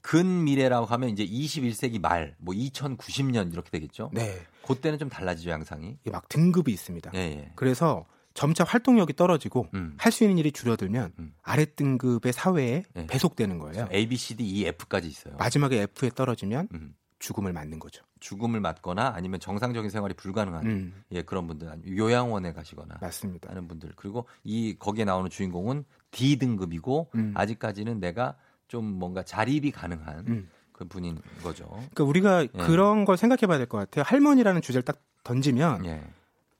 근미래라고 하면 이제 21세기 말 뭐 2090년 이렇게 되겠죠. 네, 그때는 좀 달라지죠 양상이. 이게 막 등급이 있습니다. 예, 예. 그래서 점차 활동력이 떨어지고 음. 할수 있는 일이 줄어들면 음. 아래 등급의 사회에 네. 배속되는 거예요. A, B, C, D, E, F까지 있어요. 마지막에 F에 떨어지면 음. 죽음을 맞는 거죠. 죽음을 맞거나 아니면 정상적인 생활이 불가능한 음, 예 그런 분들 요양원에 가시거나 맞습니다. 하는 분들 그리고 이 거기에 나오는 주인공은 D 등급이고 음. 아직까지는 내가 좀 뭔가 자립이 가능한 음. 그 분인 거죠. 그러니까 우리가 예. 그런 걸 생각해 봐야 될 것 같아요. 할머니라는 주제를 딱 던지면 예.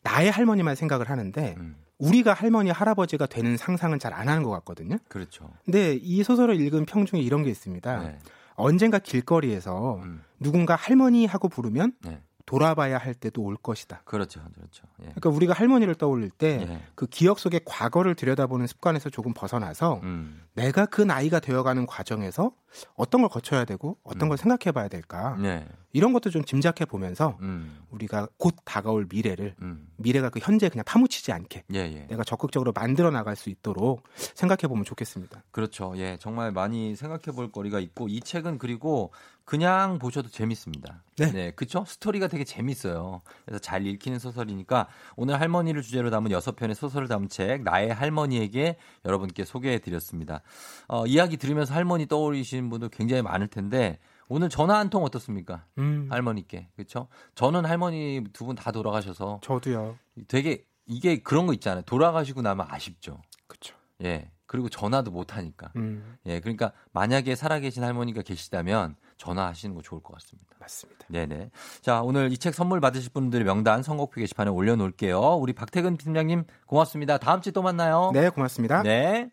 나의 할머니만 생각을 하는데 음. 우리가 할머니 할아버지가 되는 상상은 잘 안 하는 것 같거든요. 그렇죠. 근데 이 소설을 읽은 평 중에 이런 게 있습니다. 네. 언젠가 길거리에서 음. 누군가 할머니 하고 부르면 네. 돌아봐야 할 때도 올 것이다. 그렇죠, 그렇죠. 예. 그러니까 우리가 할머니를 떠올릴 때 예. 그 기억 속의 과거를 들여다보는 습관에서 조금 벗어나서 음. 내가 그 나이가 되어가는 과정에서 어떤 걸 거쳐야 되고 어떤 걸 생각해봐야 될까 네. 이런 것도 좀 짐작해 보면서 음. 우리가 곧 다가올 미래를 음. 미래가 그 현재 그냥 파묻히지 않게 예, 예. 내가 적극적으로 만들어 나갈 수 있도록 생각해 보면 좋겠습니다. 그렇죠. 예, 정말 많이 생각해 볼 거리가 있고 이 책은 그리고 그냥 보셔도 재밌습니다. 네. 그쵸? 스토리가 되게 재밌어요. 그래서 잘 읽히는 소설이니까 오늘 할머니를 주제로 담은 여섯 편의 소설을 담은 책 나의 할머니에게 여러분께 소개해 드렸습니다. 어, 이야기 들으면서 할머니 떠올리시는 분들 굉장히 많을 텐데 오늘 전화 한 통 어떻습니까? 음, 할머니께. 그렇죠? 저는 할머니 두 분 다 돌아가셔서 저도요. 되게 이게 그런 거 있잖아요. 돌아가시고 나면 아쉽죠. 그렇죠. 예. 그리고 전화도 못 하니까. 음, 예, 그러니까 만약에 살아계신 할머니가 계시다면 전화하시는 거 좋을 것 같습니다. 맞습니다. 네네. 자, 오늘 이 책 선물 받으실 분들의 명단 선곡표 게시판에 올려놓을게요. 우리 박태근 팀장님 고맙습니다. 다음 주에 또 만나요. 네, 고맙습니다. 네.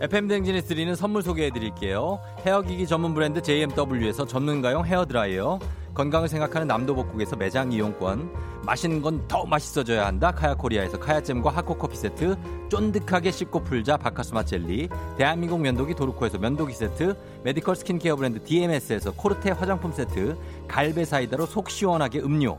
FM 댕진에 드리는 선물 소개해 드릴게요. 헤어기기 전문 브랜드 JMW에서 전문가용 헤어드라이어, 건강을 생각하는 남도복국에서 매장 이용권, 맛있는 건 더 맛있어져야 한다. 카야코리아에서 카야잼과 하코커피 세트, 쫀득하게 씹고 풀자 바카스마 젤리, 대한민국 면도기 도르코에서 면도기 세트, medical skincare 브랜드 DMS에서 코르테 화장품 세트, 갈베 사이다로 속 시원하게 음료,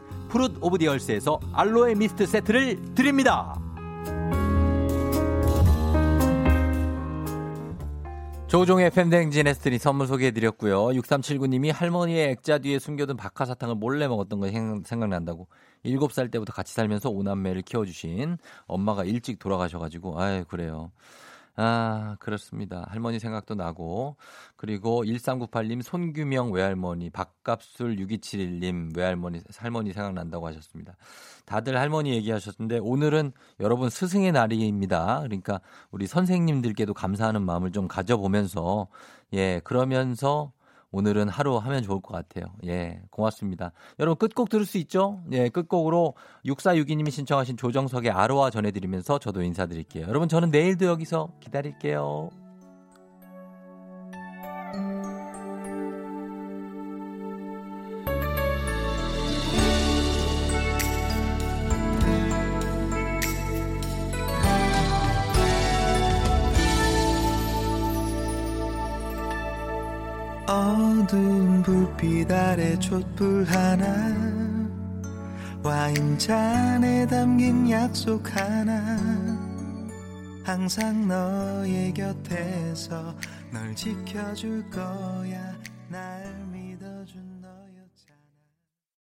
Fruit of the Earth에서 알로에 미스트 세트를 드립니다. 조종의 팬댕진 에스트리 선물 소개해드렸고요. 6379님이 할머니의 액자 뒤에 숨겨둔 박하사탕을 몰래 먹었던 거 생- 생각난다고. 7살 때부터 같이 살면서 오남매를 키워주신 엄마가 일찍 돌아가셔가지고, 아유, 그래요. 아, 그렇습니다. 할머니 생각도 나고. 그리고 1398님 손규명 외할머니, 박갑술 6271님 외할머니, 할머니 생각난다고 하셨습니다. 다들 할머니 얘기하셨는데 오늘은 여러분 스승의 날입니다. 그러니까 우리 선생님들께도 감사하는 마음을 좀 가져보면서 예, 그러면서 오늘은 하루 하면 좋을 것 같아요. 예, 고맙습니다. 여러분 끝곡 들을 수 있죠? 예, 끝곡으로 6462님이 신청하신 조정석의 아로하 전해드리면서 저도 인사드릴게요. 여러분 저는 내일도 여기서 기다릴게요. 불빛 아래 촛불 하나 와인잔에 담긴 약속 하나. 항상 너의 곁에서 널 지켜줄 거야 날